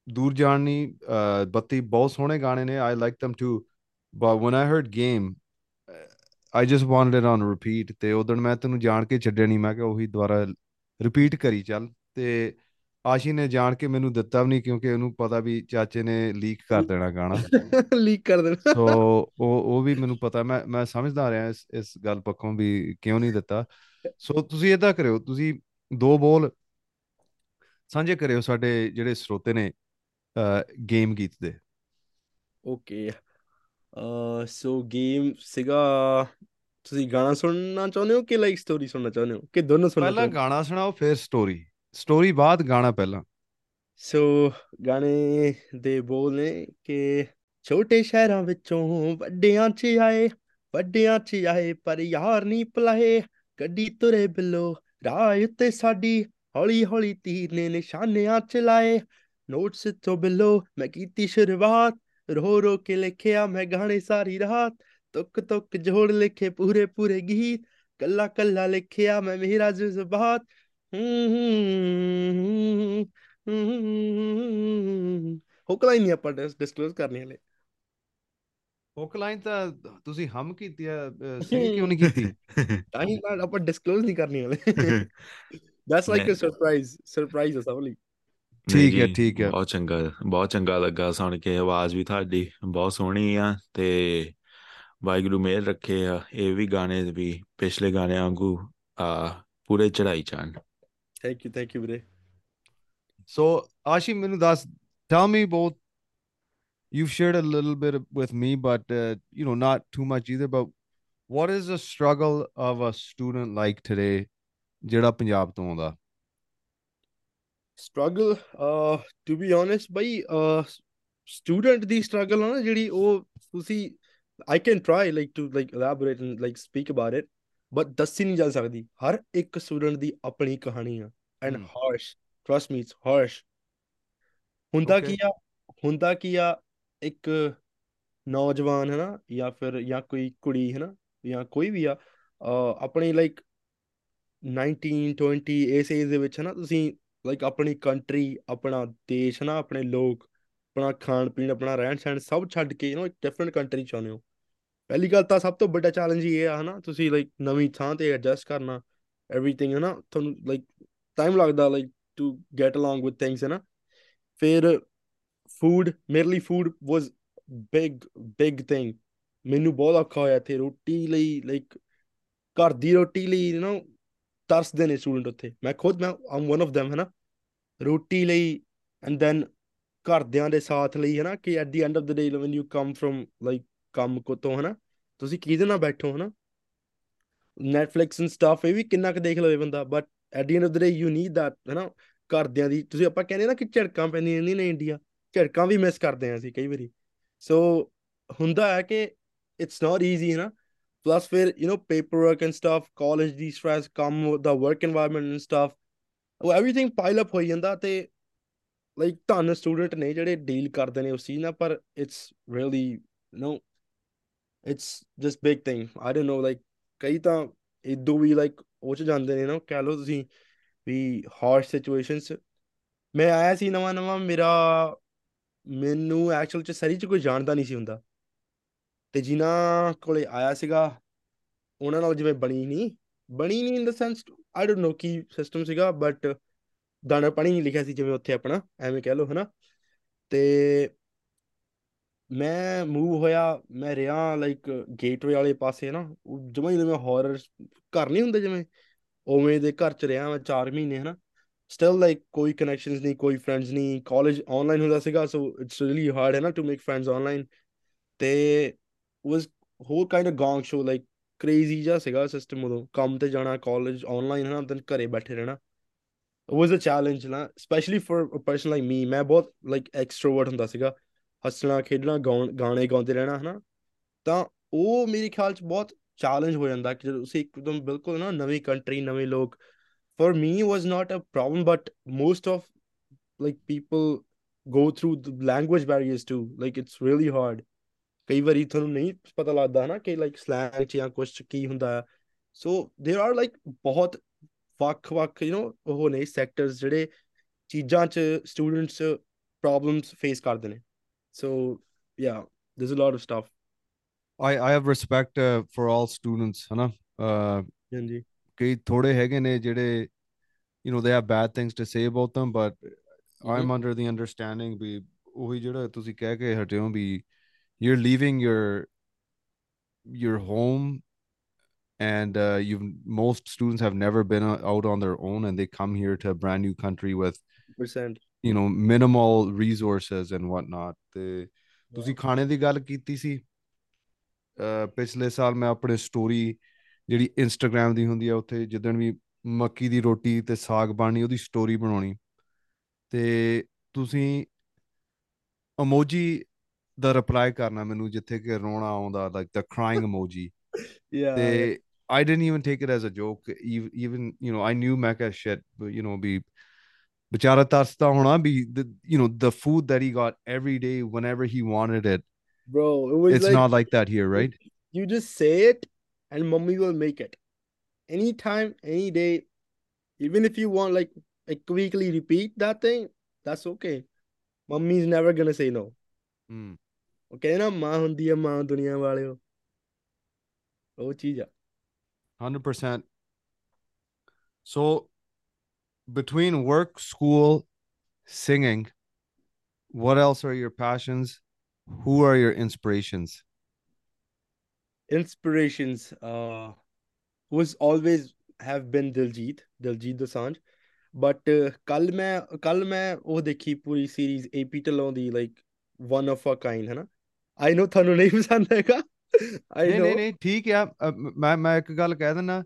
ਦੂਰ ਜਾਣ ਨਹੀਂ ਅਹ, ਬੱਤੀ ਬਹੁਤ ਸੋਹਣੇ ਗਾਣੇ ਨੇ। I like them too but when I heard game I just wanted it on repeat ਤੇ ਉਦੋਂ ਮੈਂ ਤੈਨੂੰ ਜਾਣ ਕੇ ਛੱਡਿਆ ਨਹੀਂ ਮੈਂ ਕਿਹਾ ਉਹੀ ਦੁਬਾਰਾ ਰਿਪੀਟ ਕਰੀ ਚੱਲ। ਤੇ ਆਸ਼ੀ ਨੇ ਜਾਣ ਕੇ ਮੈਨੂੰ ਦਿੱਤਾ ਵੀ ਨਹੀਂ ਕਿਉਂਕਿ ਉਹਨੂੰ ਪਤਾ ਵੀ ਚਾਚੇ ਨੇ ਲੀਕ ਕਰ ਦੇਣਾ ਗਾਣਾ। *laughs* ਲੀਕ ਕਰ ਦੇਣਾ। ਸੋ ਉਹ ਉਹ ਵੀ ਮੈਨੂੰ ਪਤਾ ਮੈਂ ਮੈਂ ਸਮਝਦਾ ਰਿਹਾ ਇਸ ਇਸ ਗੱਲ ਪੱਖੋਂ ਵੀ ਕਿਉਂ ਨਹੀਂ ਦਿੱਤਾ। ਸੋ ਤੁਸੀਂ ਇਦਾਂ ਕਰਿਓ ਤੁਸੀਂ ਦੋ ਬੋਲ ਸਾਂਝੇ ਕਰਿਓ ਸਾਡੇ ਜਿਹੜੇ ਸਰੋਤੇ ਨੇ ਗੇਮ ਗੀਤ ਦੇ। ਓਕੇ ਅ ਸੋ ਗੇਮ ਸੀਗਾ ਤੁਸੀਂ ਗਾਣਾ ਸੁਣਨਾ ਚਾਹੁੰਦੇ ਹੋ ਕਿ ਲਾਈਕ ਸਟੋਰੀ ਸੁਣਨਾ ਚਾਹੁੰਦੇ ਹੋ? ਕਿ ਦੋਨੋਂ ਸੁਣਨਾ ਪਹਿਲਾਂ ਗਾਣਾ ਸੁਣਾਓ ਫਿਰ ਸਟੋਰੀ ਸਟੋਰੀ ਬਾਅਦ ਗਾਣਾ ਪਹਿਲਾਂ। ਸੋ ਗਾਣੇ ਦੇ ਬੋਲ ਨੇ ਕਿ ਛੋਟੇ ਸ਼ਹਿਰਾਂ ਵਿੱਚੋਂ ਵੱਡਿਆਂ 'ਚ ਆਏ ਵੱਡਿਆਂ 'ਚ ਆਏ ਪਰ ਯਾਰ ਨਹੀਂ ਭੁਲਾਏ। ਗੱਡੀ ਤੁਰੇ ਬਿੱਲੋ ਰਾਹ ਉੱਤੇ ਸਾਡੀ ਹੌਲੀ ਹੌਲੀ ਤੀਰ ਨੇ ਨਿਸ਼ਾਨਿਆਂ 'ਚ ਲਾਏ ਨੋਟਸ ਤੋਂ ਬਿੱਲੋ ਮੈਂ ਕੀਤੀ ਸ਼ੁਰੂਆਤ ਰੋ ਰੋ ਕੇ ਲਿਖਿਆ ਮੈਂ ਗਾਣੇ ਸਾਰੀ ਰਾਤ ਤੁਕ ਤੁਕ ਜੋੜ ਲਿਖੇ ਪੂਰੇ ਪੂਰੇ ਗੀਤ ਕੱਲਾ ਕੱਲਾ ਲਿਖਿਆ ਮੈਂ ਮੇਰਾ ਜਜ਼ਬਾਤ ਹੁਕ ਲਾਈਨ ਨਹੀਂ ਆਪਾਂ ਡਿਸਕਲੋਜ਼ ਕਰਨੀ ਹਲੇ ਹੁੱਕ ਲਾਈਨ ਤਾਂ ਤੁਸੀਂ ਹਮ ਕੀਤੀ ਆ ਸਿੰਗ ਕਿਉਂ ਨਹੀਂ ਕੀਤੀ? ਤਾਂ ਹੀ ਤਾਂ ਆਪਾਂ ਡਿਸਕਲੋਜ਼ ਨਹੀਂ ਕਰਨੀ ਹਲੇ। That's like a surprise surprise ਲਈ। ਨਹੀਂ ਠੀਕ ਹੈ, ਠੀਕ ਹੈ। ਬਹੁਤ ਚੰਗਾ ਬਹੁਤ ਚੰਗਾ ਲੱਗਾ ਸੁਣ ਕੇ ਆਵਾਜ਼ ਵੀ ਤੁਹਾਡੀ ਬਹੁਤ ਸੋਹਣੀ ਆ ਤੇ ਵਾਹਿਗੁਰੂ ਮਿਹਰ ਰੱਖੇ ਆ ਇਹ ਵੀ ਗਾਣੇ ਵੀ ਪਿਛਲੇ ਗਾਣਿਆਂ ਵਾਂਗੂ ਆ ਪੂਰੇ ਚੜਾਈ ਚਾਣ ਥੈਂਕ ਯੂ ਥੈਂਕ ਯੂ ਵੀਰੇ। So, Ashi, ਮੈਨੂੰ ਦੱਸ tell me both you've shared a little bit with me but uh, you know not too much either but what is the struggle of a student like today ਜਿਹੜਾ ਪੰਜਾਬ ਤੋਂ ਆਉਂਦਾ struggle a to be honest ਬਈ a student ਦੀ ਆ ਨਾ ਜਿਹੜੀ ਉਹ ਤੁਸੀਂ I can try like to like elaborate and like speak about it but ਦੱਸੀ ਨਹੀਂ ਜਾ ਸਕਦੀ ਹਰ ਇੱਕ ਸਟੂਡੈਂਟ ਦੀ ਆਪਣੀ ਕਹਾਣੀ ਆ and. Harsh trust me it's harsh ਹੁੰਦਾ. ਕੀ ਆ ਹੁੰਦਾ ਕੀ ਆ ਇੱਕ ਨੌਜਵਾਨ ਹੈ ਨਾ ਜਾਂ ਫਿਰ ਜਾਂ ਕੋਈ ਕੁੜੀ ਹੈ ਨਾ ਜਾਂ ਕੋਈ ਵੀ ਆ ਅ, ਆਪਣੀ ਲਾਈਕ 19 20 ਇਸ ਏਜ ਦੇ ਵਿੱਚ ਹੈ ਨਾ ਤੁਸੀਂ ਲਾਈਕ ਆਪਣੀ ਕੰਟਰੀ ਆਪਣਾ ਦੇਸ਼ ਹੈ ਨਾ ਆਪਣੇ ਲੋਕ ਆਪਣਾ ਖਾਣ ਪੀਣ ਆਪਣਾ ਰਹਿਣ ਸਹਿਣ ਸਭ ਛੱਡ ਕੇ ਯੂ نو ਇੱਕ ਡਿਫਰੈਂਟ ਕੰਟਰੀ ਚਾਹੁੰਦੇ ਹੋ। ਪਹਿਲੀ ਗੱਲ ਤਾਂ ਸਭ ਤੋਂ ਵੱਡਾ ਚੈਲੰਜ ਇਹ ਆ ਹਨਾ ਤੁਸੀਂ ਲਾਈਕ ਨਵੀਂ ਥਾਂ ਤੇ ਐਡਜਸਟ ਕਰਨਾ ਐਵਰੀਥਿੰਗ ਹੈ ਨਾ ਤੁਹਾਨੂੰ ਲਾਈਕ ਟਾਈਮ ਲੱਗਦਾ like to get along with things ਹੈ ਨਾ। ਫਿਰ ਫੂਡ ਮੇਰੇ ਲਈ food was big big thing ਮੈਨੂੰ ਬਹੁਤ ਔਖਾ ਹੋਇਆ ਇੱਥੇ ਰੋਟੀ ਲਈ ਲਾਈਕ ਘਰ ਦੀ ਰੋਟੀ ਲਈ ਯੂ نو ਤਰਸਦੇ ਨੇ ਸਟੂਡੈਂਟ ਉੱਥੇ। ਮੈਂ ਖੁਦ, ਮੈਂ ਆਮ ਵਨ ਆਫ them ਹੈ ਨਾ ਰੋਟੀ ਲਈ ਐਂਡ ਦੈਨ ਘਰਦਿਆਂ ਦੇ ਸਾਥ ਲਈ ਹੈ ਨਾ ਕਿ at the end of the day when you come from like ਕੰਮ ਕੋ ਤੋਂ ਹੈ ਨਾ ਤੁਸੀਂ ਕਿਹਦੇ ਨਾਲ ਬੈਠੋ ਹੈ ਨਾ ਨੈਟਫਲਿਕਸ ਐਂਡ ਸਟਫ ਇਹ ਵੀ ਕਿੰਨਾ ਕੁ ਦੇਖ ਲਵੇ ਬੰਦਾ but at the end of the day you need that ਹੈ ਨਾ ਘਰਦਿਆਂ ਦੀ, ਤੁਸੀਂ ਆਪਾਂ ਕਹਿੰਦੇ ਨਾ ਕਿ ਝੜਕਾਂ ਪੈਂਦੀਆਂ ਰਹਿੰਦੀਆਂ ਨੇ ਇੰਡੀਆ। ਝੜਕਾਂ ਵੀ ਮਿਸ ਕਰਦੇ ਆ ਅਸੀਂ ਕਈ ਵਾਰੀ। ਸੋ ਹੁੰਦਾ ਹੈ ਕਿ ਇਟਸ ਨਾਟ ਈਜ਼ੀ ਹੈ ਨਾ? Plus ਫਿਰ, you know, paperwork and stuff, college the stress, ਕੰਮ the work environment and stuff, ਉਹ everything pile up ਹੋਈ ਜਾਂਦਾ ਤੇ ਲਾਈਕ ਧੰਨ ਸਟੂਡੈਂਟ ਨੇ ਜਿਹੜੇ ਡੀਲ ਕਰਦੇ ਨੇ ਉਸ ਚੀਜ਼ ਨਾਲ, ਪਰ it's really you know it's just big thing I don't know like ਕਈ ਤਾਂ ਇਦੋਂ ਵੀ ਲਾਈਕ ਉਹ ਚ ਜਾਂਦੇ ਨੇ ਨਾ, ਕਹਿ ਲਓ ਤੁਸੀਂ ਵੀ ਹਾਰਸ਼ ਸਿਚੁਏਸ਼ਨਸ ਮੈਂ ਆਇਆ ਸੀ ਨਵਾਂ ਨਵਾਂ ਮੇਰਾ ਮੈਨੂੰ ਐਕਚੁਅਲ ਚ ਸਰੀ ਚ ਕੋਈ ਜਾਣਦਾ ਨਹੀਂ ਸੀ ਹੁੰਦਾ। ਤੇ ਜਿਨ੍ਹਾਂ ਕੋਲੇ ਆਇਆ ਸੀਗਾ, ਉਹਨਾਂ ਨਾਲ ਜਿਵੇਂ ਬਣੀ ਨਹੀਂ। ਬਣੀ ਨਹੀਂ in the sense I don't know Ki system ਸੀਗਾ ਬਟ ਦਾਣਾ ਪਾਣੀ ਨਹੀਂ ਲਿਖਿਆ ਸੀ ਜਿਵੇਂ ਉੱਥੇ ਆਪਣਾ, ਐਵੇਂ ਕਹਿ ਲਓ, ਹਨਾ। ਤੇ ਮੈਂ ਮੂਵ ਹੋਇਆ, ਮੈਂ ਰਿਹਾ ਲਾਈਕ ਗੇਟਵੇ ਵਾਲੇ ਪਾਸੇ ਨਾ ਜਮਾਂ ਹੀ ਜਿਵੇਂ ਹਾਰਰ ਘਰ ਨਹੀਂ ਹੁੰਦੇ ਜਿਵੇਂ। ਉਵੇਂ ਦੇ ਘਰ ਚ ਰਿਹਾ ਮੈਂ 4 ਮਹੀਨੇ, ਹਨਾ। ਸਟਿਲ ਲਾਈਕ ਕੋਈ ਕਨੈਕਸ਼ਨਸ ਨਹੀਂ ਕੋਈ ਫਰੈਂਡਸ ਨਹੀਂ ਕਾਲਜ ਆਨਲਾਈਨ ਹੁੰਦਾ ਸੀਗਾ ਸੋ ਇਟਸ ਰੀਲੀ ਹਾਰਡ ਹੈ ਨਾ ਟੂ ਮੇਕ ਫਰੈਂਡਸ ਆਨਲਾਈਨ ਤੇ ਵਾਸ whole kind of gong show, like, crazy ਜਿਹਾ ਸੀਗਾ ਸਿਸਟਮ ਉਦੋਂ ਕੰਮ ਤੇ ਜਾਣਾ ਕਾਲਜ ਆਨਲਾਈਨ ਹਨਾ then ਘਰੇ ਬੈਠੇ ਰਹਿਣਾ it was a challenge ਨਾ especially for a person like me ਮੈਂ ਬਹੁਤ like, extrovert ਹੁੰਦਾ ਸੀਗਾ। ਹੱਸਣਾ, ਖੇਡਣਾ, ਗਾਉਣ, ਗਾਣੇ ਗਾਉਂਦੇ ਰਹਿਣਾ ਹਨਾ ਤਾਂ ਉਹ ਮੇਰੇ ਖਿਆਲ ਚ ਬਹੁਤ ਚੈਲੰਜ ਹੋ ਜਾਂਦਾ ਕਿ ਜਦੋਂ ਤੁਸੀਂ ਇੱਕਦਮ ਬਿਲਕੁਲ ਨਾ ਨਵੀਂ ਕੰਟਰੀ ਨਵੇਂ ਲੋਕ for me was not a problem but most of like people go through the language barriers too like it's really hard ਕਈ ਵਾਰੀ ਤੁਹਾਨੂੰ ਨਹੀਂ ਪਤਾ ਲੱਗਦਾ ਹਨਾ ਕਿ ਲਾਈਕ ਸਲੈਂਗ ਚ ਜਾਂ ਕੁਝ ਕੀ ਹੁੰਦਾ ਆ ਸੋ देयर ਆਰ ਲਾਈਕ ਬਹੁਤ ਵੱਖ ਵੱਖ ਯੂ نو ਉਹ ਨੇ ਸੈਕਟਰਸ ਜਿਹੜੇ ਚੀਜ਼ਾਂ ਚ ਸਟੂਡੈਂਟਸ ਪ੍ਰੋਬਲਮਸ ਫੇਸ ਕਰਦੇ ਨੇ ਸੋ ਯਾ there's a lot of stuff I I have respect uh, for all students ਹਨਾ uh, ਹਾਂਜੀ ਕਈ ਥੋੜੇ ਹੈਗੇ ਨੇ ਜਿਹੜੇ them ਵੀ ਉਹੀ ਜਿਹੜਾ ਤੁਸੀਂ ਕਹਿ ਕੇ ਹਟੇ ਹੋ ਵੀ you're leaving your your home and uh, you've most students have never been o- out on their own and they come here to a brand new country with percent you know minimal resources and whatnot ਤੇ ਤੁਸੀਂ ਖਾਣੇ ਦੀ ਗੱਲ ਕੀਤੀ ਸੀ ਪਿਛਲੇ ਸਾਲ ਮੈਂ ਆਪਣੇ story ਜਿਹੜੀ ਇੰਸਟਾਗ੍ਰam ਦੀ ਹੁੰਦੀ ਆ ਉੱਥੇ ਜਿੱਦਣ ਵੀ ਮੱਕੀ ਦੀ ਰੋਟੀ ਤੇ ਸਾਗ ਬਣਨੀ ਉਹਦੀ ਸਟੋਰੀ ਬਣਾਉਣੀ ਤੇ ਤੁਸੀਂ ਇਮੋਜੀ ਦਾ ਰਿਪਲਾਈ ਕਰਨਾ ਮੈਨੂੰ ਜਿੱਥੇ ਕਿ ਰੋਣਾ ਆਉਂਦਾ like the crying emoji yeah ਤੇ I didn't even take it as a joke even, even you know I knew ਮੈਂ ਕਿਹਾ shit you know ਵੀ ਵਿਚਾਰਾ ਤਰਸਦਾ ਹੋਣਾ ਵੀ the you know the food that he got every day whenever he wanted it bro it was it's like not like that here right you just say it and mommy will make it anytime any day even if you want like like weekly repeat that thing that's okay mommy's never gonna say no mm. okay ਨਾ ਮਾਂ ਹੁੰਦੀ ਹੈ ਮਾਂ ਦੁਨੀਆ ਵਾਲਿਓ ਉਹ ਚੀਜ਼ ਆ 100% so between work school singing what else are your passions who are your inspirations inspirations uh was always have been Diljit Diljit Dosanjh but uh, ਕੱਲ ਮੈਂ ਕੱਲ ਮੈਂ ਉਹ ਦੇਖੀ ਪੂਰੀ series AP Dhillon the like one of a kind ਹੈ ਨਾ I know ਤੁਹਾਨੂੰ ਨਹੀਂ ਪਸੰਦ ਹੈਗਾ I ਨਹੀਂ know ਨਹੀਂ ਨਹੀਂ ਠੀਕ ਆ ਅ, ਮ- ਮੈਂ ਮੈਂ ਇੱਕ ਗੱਲ ਕਹਿ ਦਿੰਦਾ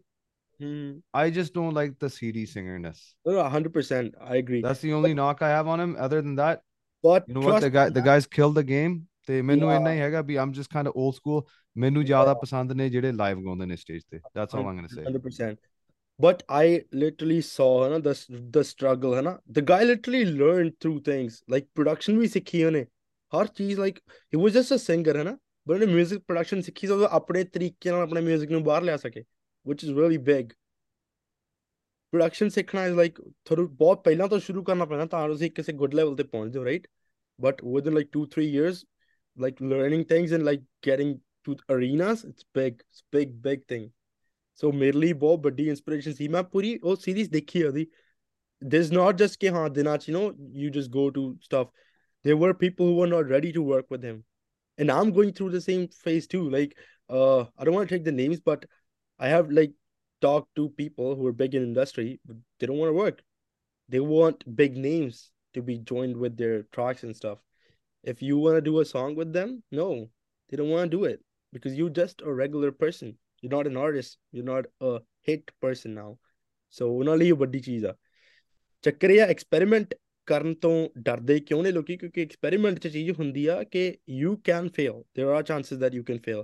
Hmm. I just don't like the CD singerness. No, no, 100% I agree That's the only knock I have on him. Other than that, but you know what? The trust guy, me, the guys killed the game. ਤੇ ਮੈਨੂੰ ਇੰਨਾ ਹੀ ਹੈਗਾ ਵੀ I'm just kind of old school ਮੈਨੂੰ ਜ਼ਿਆਦਾ ਪਸੰਦ ਨੇ ਜਿਹੜੇ ਲਾਈਵ ਗਾਉਂਦੇ ਨੇ ਸਟੇਜ ਤੇ। That's all I'm going to say 100% but I literally saw hana, the, the struggle. Hana. The guy literally learned through things. Like production ਵੀ ਸਿੱਖੀ ਉਹਨੇ। ਹਰ ਚੀਜ਼ like he was just a singer ਹਨਾ। But ਉਹਨੇ 뮤직 production ਸਿੱਖੀ ਸੋ ਆਪਣੇ ਤਰੀਕੇ ਨਾਲ ਆਪਣੇ 뮤직 ਨੂੰ ਬਾਹਰ ਲਿਆ ਸਕੇ। Which is really big production ਸਿੱਖਣਾ ਇਜ਼ ਲਾਈਕ ਤੁਹਾਨੂੰ ਬਹੁਤ ਪਹਿਲਾਂ ਤੋਂ ਸ਼ੁਰੂ ਕਰਨਾ ਪੈਣਾ ਤਾਂ ਤੁਸੀਂ ਕਿਸੇ ਗੁੱਡ ਲੈਵਲ ਤੇ ਪਹੁੰਚ ਜਾਓ right but within like 2 3 years like learning things and like getting to arenas, it's big. It's big, big thing. So merely bob बहुत बड़ी इंस्पिरेशन थी Oh, पूरी वो सीरीज देखी There's not just के ha, Dinach. you know you just go to stuff. There were people who were not ready to work with him, and I'm going through the same phase too. Like uh, I don't want to take the names, but I have like talked to people who are big in industry, but they don't want to work. They want big names to be joined with their tracks and stuff. If you want to do a song with them no they don't want to do it because you're just a regular person you're not an artist you're not a hit person now so ਉਹਨਾਂ ਲਈ ਇਹ ਵੱਡੀ ਚੀਜ਼ ਆ ਚੱਕਰ ਇਹ ਆ experiment ਕਰਨ ਤੋਂ ਡਰਦੇ ਕਿਉਂ ਨੇ ਲੋਕੀ ਕਿਉਂਕਿ ਐਕਸਪੈਰੀਮੈਂਟ 'ਚ ਚੀਜ਼ ਹੁੰਦੀ ਆ ਕਿ you can fail there are chances that you can fail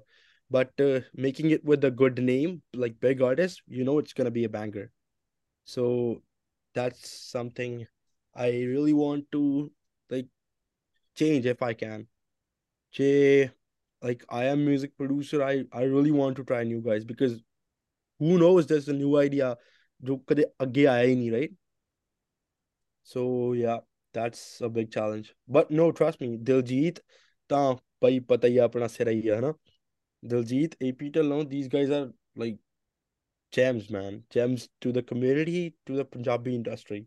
but uh, making it with a good name like big artists you know it's going to be a banger so that's something i really want to like change if i can Che, like i am music producer i i really want to try new guys because who knows there's a new idea ਜੋ ਕਦੇ ਅੱਗੇ ਆਇਆ ਹੀ ਨਹੀਂ right so yeah that's a big challenge but no trust me Diljit ਤਾਂ ਭਾਈ ਪਤਾ ਹੀ ਆ ਆਪਣਾ ਸਿਰ ਹੀ ਆ ਹਨਾ Diljit A P Dhillon these guys are like gems man gems to the community to the Punjabi industry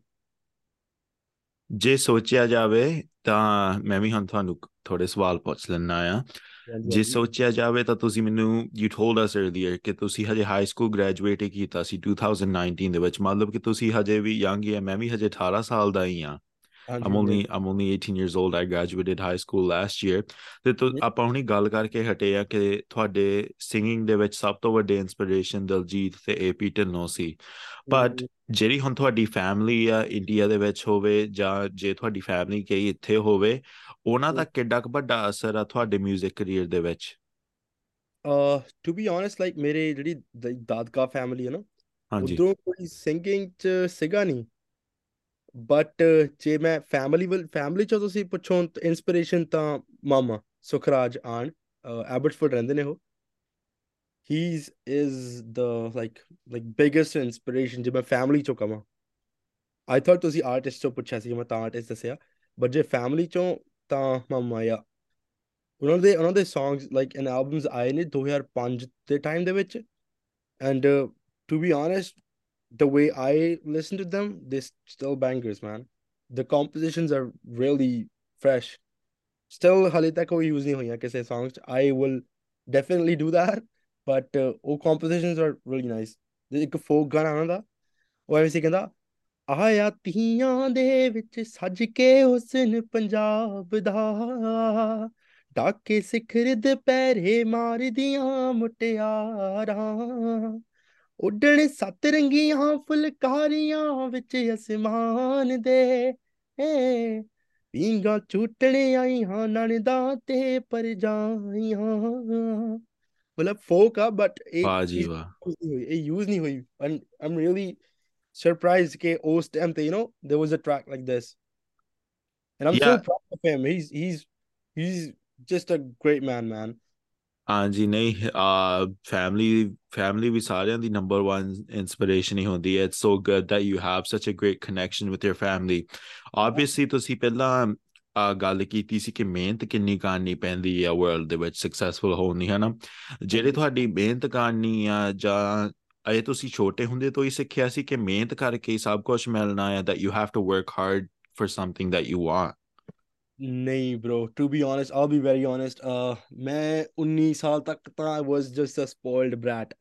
ਜੇ ਸੋਚਿਆ ਜਾਵੇ ਤਾਂ ਮੈਂ ਵੀ ਹੁਣ ਤੁਹਾਨੂੰ ਥੋੜੇ ਸਵਾਲ ਪੁੱਛ ਲੈਣਾ ਆ ਜੇ ਸੋਚਿਆ ਜਾਵੇ ਤਾਂ ਤੁਸੀਂ ਮੈਨੂੰ you told us earlier ਕਿ ਤੁਸੀਂ ਹਜੇ ਹਾਈ ਸਕੂਲ ਗ੍ਰੈਜੂਏਟ ਕੀਤਾ ਸੀ 2019 ਦੇ ਵਿੱਚ। ਮਤਲਬ ਕਿ ਤੁਸੀਂ ਹਜੇ ਵੀ ਯੰਗ ਹੀ ਆ ਮੈਂ ਵੀ ਹਜੇ 18 ਸਾਲ ਦਾ ਹੀ ਆ I'm only I'm only 18 years old. I graduated high school last year. ਤੇ ਤੋ. ਆਪਾਂ ਹੁਣੀ ਗੱਲ ਕਰਕੇ ਹਟੇ ਆ ਕਿ ਤੁਹਾਡੇ ਸਿੰਗਿੰਗ ਦੇ ਵਿੱਚ ਸਭ ਤੋਂ ਵੱਡੇ ਇਨਸਪੀਰੇਸ਼ਨ ਦਲਜੀਤ ਤੇ ਏਪੀ ਢਿੱਲੋਂ ਸੀ। ਬਟ ਜਿਹੜੀ ਹੁਣ ਤੁਹਾਡੀ ਫੈਮਿਲੀ ਆ ਇੰਡੀਆ ਦੇ ਵਿੱਚ ਹੋਵੇ ਜਾਂ ਜੇ ਤੁਹਾਡੀ ਫੈਮਿਲੀ ਕਈ ਇੱਥੇ ਹੋਵੇ ਉਹਨਾਂ ਦਾ ਕਿੱਡਾ ਕੁ ਵੱਡਾ ਅਸਰ ਆ ਤੁਹਾਡੇ 뮤직 ਕੈਰੀਅਰ ਦੇ ਵਿੱਚ? Uh to be honest like ਮੇਰੇ ਜਿਹੜੀ ਦਾਦਕਾ ਫੈਮਿਲੀ ਹੈ ਨਾ ਉਧਰੋਂ ਕੋਈ ਸਿੰਗਿੰਗ ਚ ਸੀਗਾ ਨਹੀਂ। ਬਟ uh, ਜੇ ਮੈਂ ਫੈਮਿਲੀ ਵੱਲ ਫੈਮਿਲੀ ਚੋਂ ਤੁਸੀਂ ਪੁੱਛੋ ਇਨਸਪੀਰੇਸ਼ਨ ਤਾਂ ਮਾਮਾ ਸੁਖਰਾਜ ਆਣ ਐਬਟਫੋਰਡ ਰਹਿੰਦੇ ਨੇ ਉਹ। He's is the like like biggest inspiration ਜੇ ਮੈਂ ਫੈਮਿਲੀ ਚੋਂ ਕਵਾਂ। I thought ਤੁਸੀਂ ਆਰਟਿਸਟ ਚੋਂ ਪੁੱਛਿਆ ਸੀ ਮੈਂ ਤਾਂ ਆਰਟਿਸਟ ਦੱਸਿਆ। ਬਟ ਜੇ ਫੈਮਿਲੀ ਚੋਂ ਤਾਂ ਮਾਮਾ ਆ ਉਹਨਾਂ ਦੇ ਉਹਨਾਂ ਦੇ songs like and albums ਆਏ ਨੇ 2005 ਦੇ ਟਾਈਮ ਦੇ ਵਿੱਚ। And uh, to be honest the way I listen to them they still bangers man the compositions are really fresh still ਹਾਲੇ ਤੱਕ ਉਹ use ਨਹੀਂ ਹੋਈਆਂ ਕਿਸੇ songs 'ਚ I will definitely do that but uh, ਉਹ compositions are really nice ਤੇ ਇੱਕ folk ਗਾਣਾ ਉਹਨਾਂ ਦਾ ਉਹ ਐਵੇਂ ਸੀ ਕਹਿੰਦਾ ਆਇਆ ਤੀਆਂ ਦੇ ਵਿੱਚ ਸੱਜ ਕੇ ਹੁਸਨ ਪੰਜਾਬ ਦਾ ਡਾਕੇ ਸਿਖਰ ਦੁਪਹਿਰੇ ਮਾਰਦੀਆਂ ਮੁਟਿਆਰਾਂ ਉੱਡਣ ਸੱਤ ਰੰਗੀਆਂ ਫੁਲਕਾਰੀਆਂ ਵਿੱਚ ਅਸਮਾਨ ਦੇ। ਏ ਪੀਂਗਾ ਝੂਟਣੇ ਆਈ ਹਾਂ ਨਣਦਾ ਤੇ ਪਰਜਾਈਆਂ। ਮਤਲਬ ਫੋਕ ਆ ਬਟ ਇਹ ਵਾਹ ਜੀ ਚੀਜ਼ ਵਾਹ। use ਨਹੀਂ ਹੋਈ ਇਹ ਯੂਜ਼ ਨਹੀਂ ਹੋਈ। ਐਂਡ ਆਮ ਰੀਅਲੀ ਸਰਪ੍ਰਾਈਜ਼ਡ ਕਿ ਉਸ ਟਾਈਮ ਤੇ you know there was a track like this. And I'm so Yeah. proud of him. He's he's he's just a great man man. ਹਾਂਜੀ, ਨਹੀਂ ਆ ਫੈਮਿਲੀ ਫੈਮਿਲੀ ਵੀ ਸਾਰਿਆਂ ਦੀ ਨੰਬਰ 1 ਇਨਸਪੀਰੇਸ਼ਨ ਹੀ ਹੁੰਦੀ ਹੈ। It's so good that you have such a great connection with your family. Obviously, ਤੁਸੀਂ ਪਹਿਲਾਂ ਆ ਗੱਲ ਕੀਤੀ ਸੀ ਕਿ ਮਿਹਨਤ ਕਿੰਨੀ ਕਰਨੀ ਪੈਂਦੀ ਆ ਵਰਲਡ ਦੇ ਵਿੱਚ ਸਕਸੈਸਫੁਲ ਹੋਣ ਦੀ, ਹਨਾ? ਜਿਹੜੇ ਤੁਹਾਡੀ ਮਿਹਨਤ ਕਰਨੀ ਆ ਜਾਂ ਇਹ ਤੁਸੀਂ ਛੋਟੇ ਹੁੰਦੇ ਤੋਂ ਹੀ ਸਿੱਖਿਆ ਸੀ ਕਿ ਮਿਹਨਤ ਕਰਕੇ ਹੀ ਸਭ ਕੁਝ ਮਿਲਣਾ ਹੈ, that you have to work hard for something that you want ਨਹੀਂ bro to be honest I'll be very honest uh ਮੈਂ 19 ਸਾਲ ਤੱਕ ਤਾਂ I was just a spoiled brat.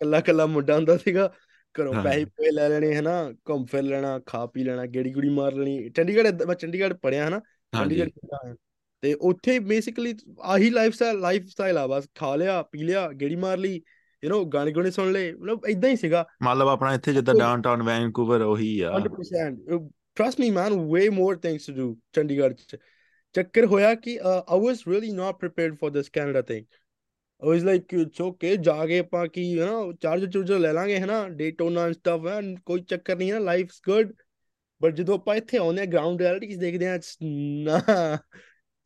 ਕੱਲਾ ਕੱਲਾ ਮੁੰਡਾ ਹੁੰਦਾ ਸੀਗਾ ਘਰੋਂ। ਪੈਸੇ ਪੂਏ ਲੈ ਲੈਣੇ ਹਨਾ ਘੁੰਮ ਫਿਰ ਲੈਣਾ ਖਾ ਪੀ ਲੈਣਾ ਗੇੜੀ ਗੁੜੀ ਮਾਰ ਲੈਣੀ ਚੰਡੀਗੜ੍ਹ ਮੈਂ ਚੰਡੀਗੜ੍ਹ ਪੜਿਆ ਹਨਾ ਚੰਡੀਗੜ੍ਹ। ਤੇ ਉੱਥੇ ਬੇਸਿਕਲੀ ਆਹੀ ਲਾਈਫ ਸਟਾਈਲ ਲਾਈਫ ਸਟਾਈਲ ਆ ਬਸ ਖਾ ਲਿਆ ਪੀ ਲਿਆ ਗੇੜੀ ਮਾਰ ਲਈ ਯੂ نو ਗਾਣੇ ਗੁਣੇ ਸੁਣ ਲਏ ਮਤਲਬ ਇਦਾਂ ਹੀ ਸੀਗਾ ਮਤਲਬ ਆਪਣਾ ਇੱਥੇ ਜਿੱਦਾਂ ਡਾਊਨਟਾਊਨ ਵੈਨਕੂਵਰ ਉਹੀ ਆ 100% Uh, trust me man way more things to do chandigarh chakkar hoya ki uh, i was really not prepared for this canada thing i was like it's okay ਜਾ ਕੇ ਆਪਾਂ ਕੀ ਹੈ ਨਾ ਚਾਰਜ ਚੂਰਜਰ ਲੈ ਲਾਂਗੇ ਹੈ ਨਾ ਡੇਟੋਨਾ ਐਂਡ ਸਟਫ ਹੈ ਕੋਈ ਚੱਕਰ ਨਹੀਂ ਹੈ ਲਾਈਫਸ ਗੁੱਡ ਬਟ ਜਦੋਂ ਆਪਾਂ ਇੱਥੇ ਆਉਂਦੇ ਆ ਗਰਾਊਂਡ ਰਿਐਲਿਟੀਜ਼ ਦੇਖਦੇ ਆ ਇਟਸ ਨਾ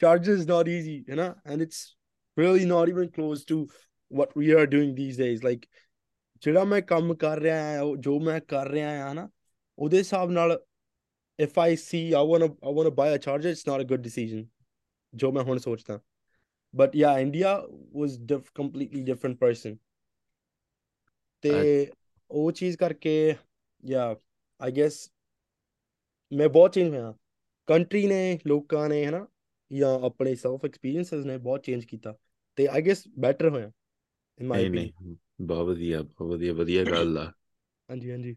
ਚਾਰਜਸ ਨਾਟ ਈਜ਼ੀ ਹੈ ਨਾ and it's really not even close to what we are doing these days like ਜਿਹੜਾ ਮੈਂ ਕੰਮ ਕਰ ਰਿਹਾ ਆ ਜੋ ਮੈਂ ਕਰ ਰਿਹਾ ਆ ਨਾ ਉਹਦੇ ਹਿਸਾਬ ਨਾਲ if I see I want to I want to buy a charger it's not a good decision ਜੋ ਮੈਂ ਹੁਣ ਸੋਚਦਾ but yeah India was diff completely different person ਤੇ ਉਹ ਚੀਜ਼ ਕਰਕੇ yeah I guess ਮੈਂ ਬਹੁਤ ਚੇਂਜ ਹੋਇਆ ਕੰਟਰੀ ਨੇ ਲੋਕਾਂ ਨੇ ਹਨਾ ਜਾਂ ਆਪਣੇ ਸੈਲਫ ਐਕਸਪੀਰੀਐਂਸਸ ਨੇ ਬਹੁਤ ਚੇਂਜ ਕੀਤਾ ਤੇ ਆਈ ਗੈਸ ਬੈਟਰ ਹੋਇਆ ਇਨ ਮਾਈ ਨਹੀਂ ਓਪੀਨੀਅਨ ਨਹੀਂ ਬਹੁਤ ਵਧੀਆ ਬਹੁਤ ਵਧੀਆ ਵਧੀਆ ਗੱਲ ਆ ਹਾਂਜੀ ਹਾਂਜੀ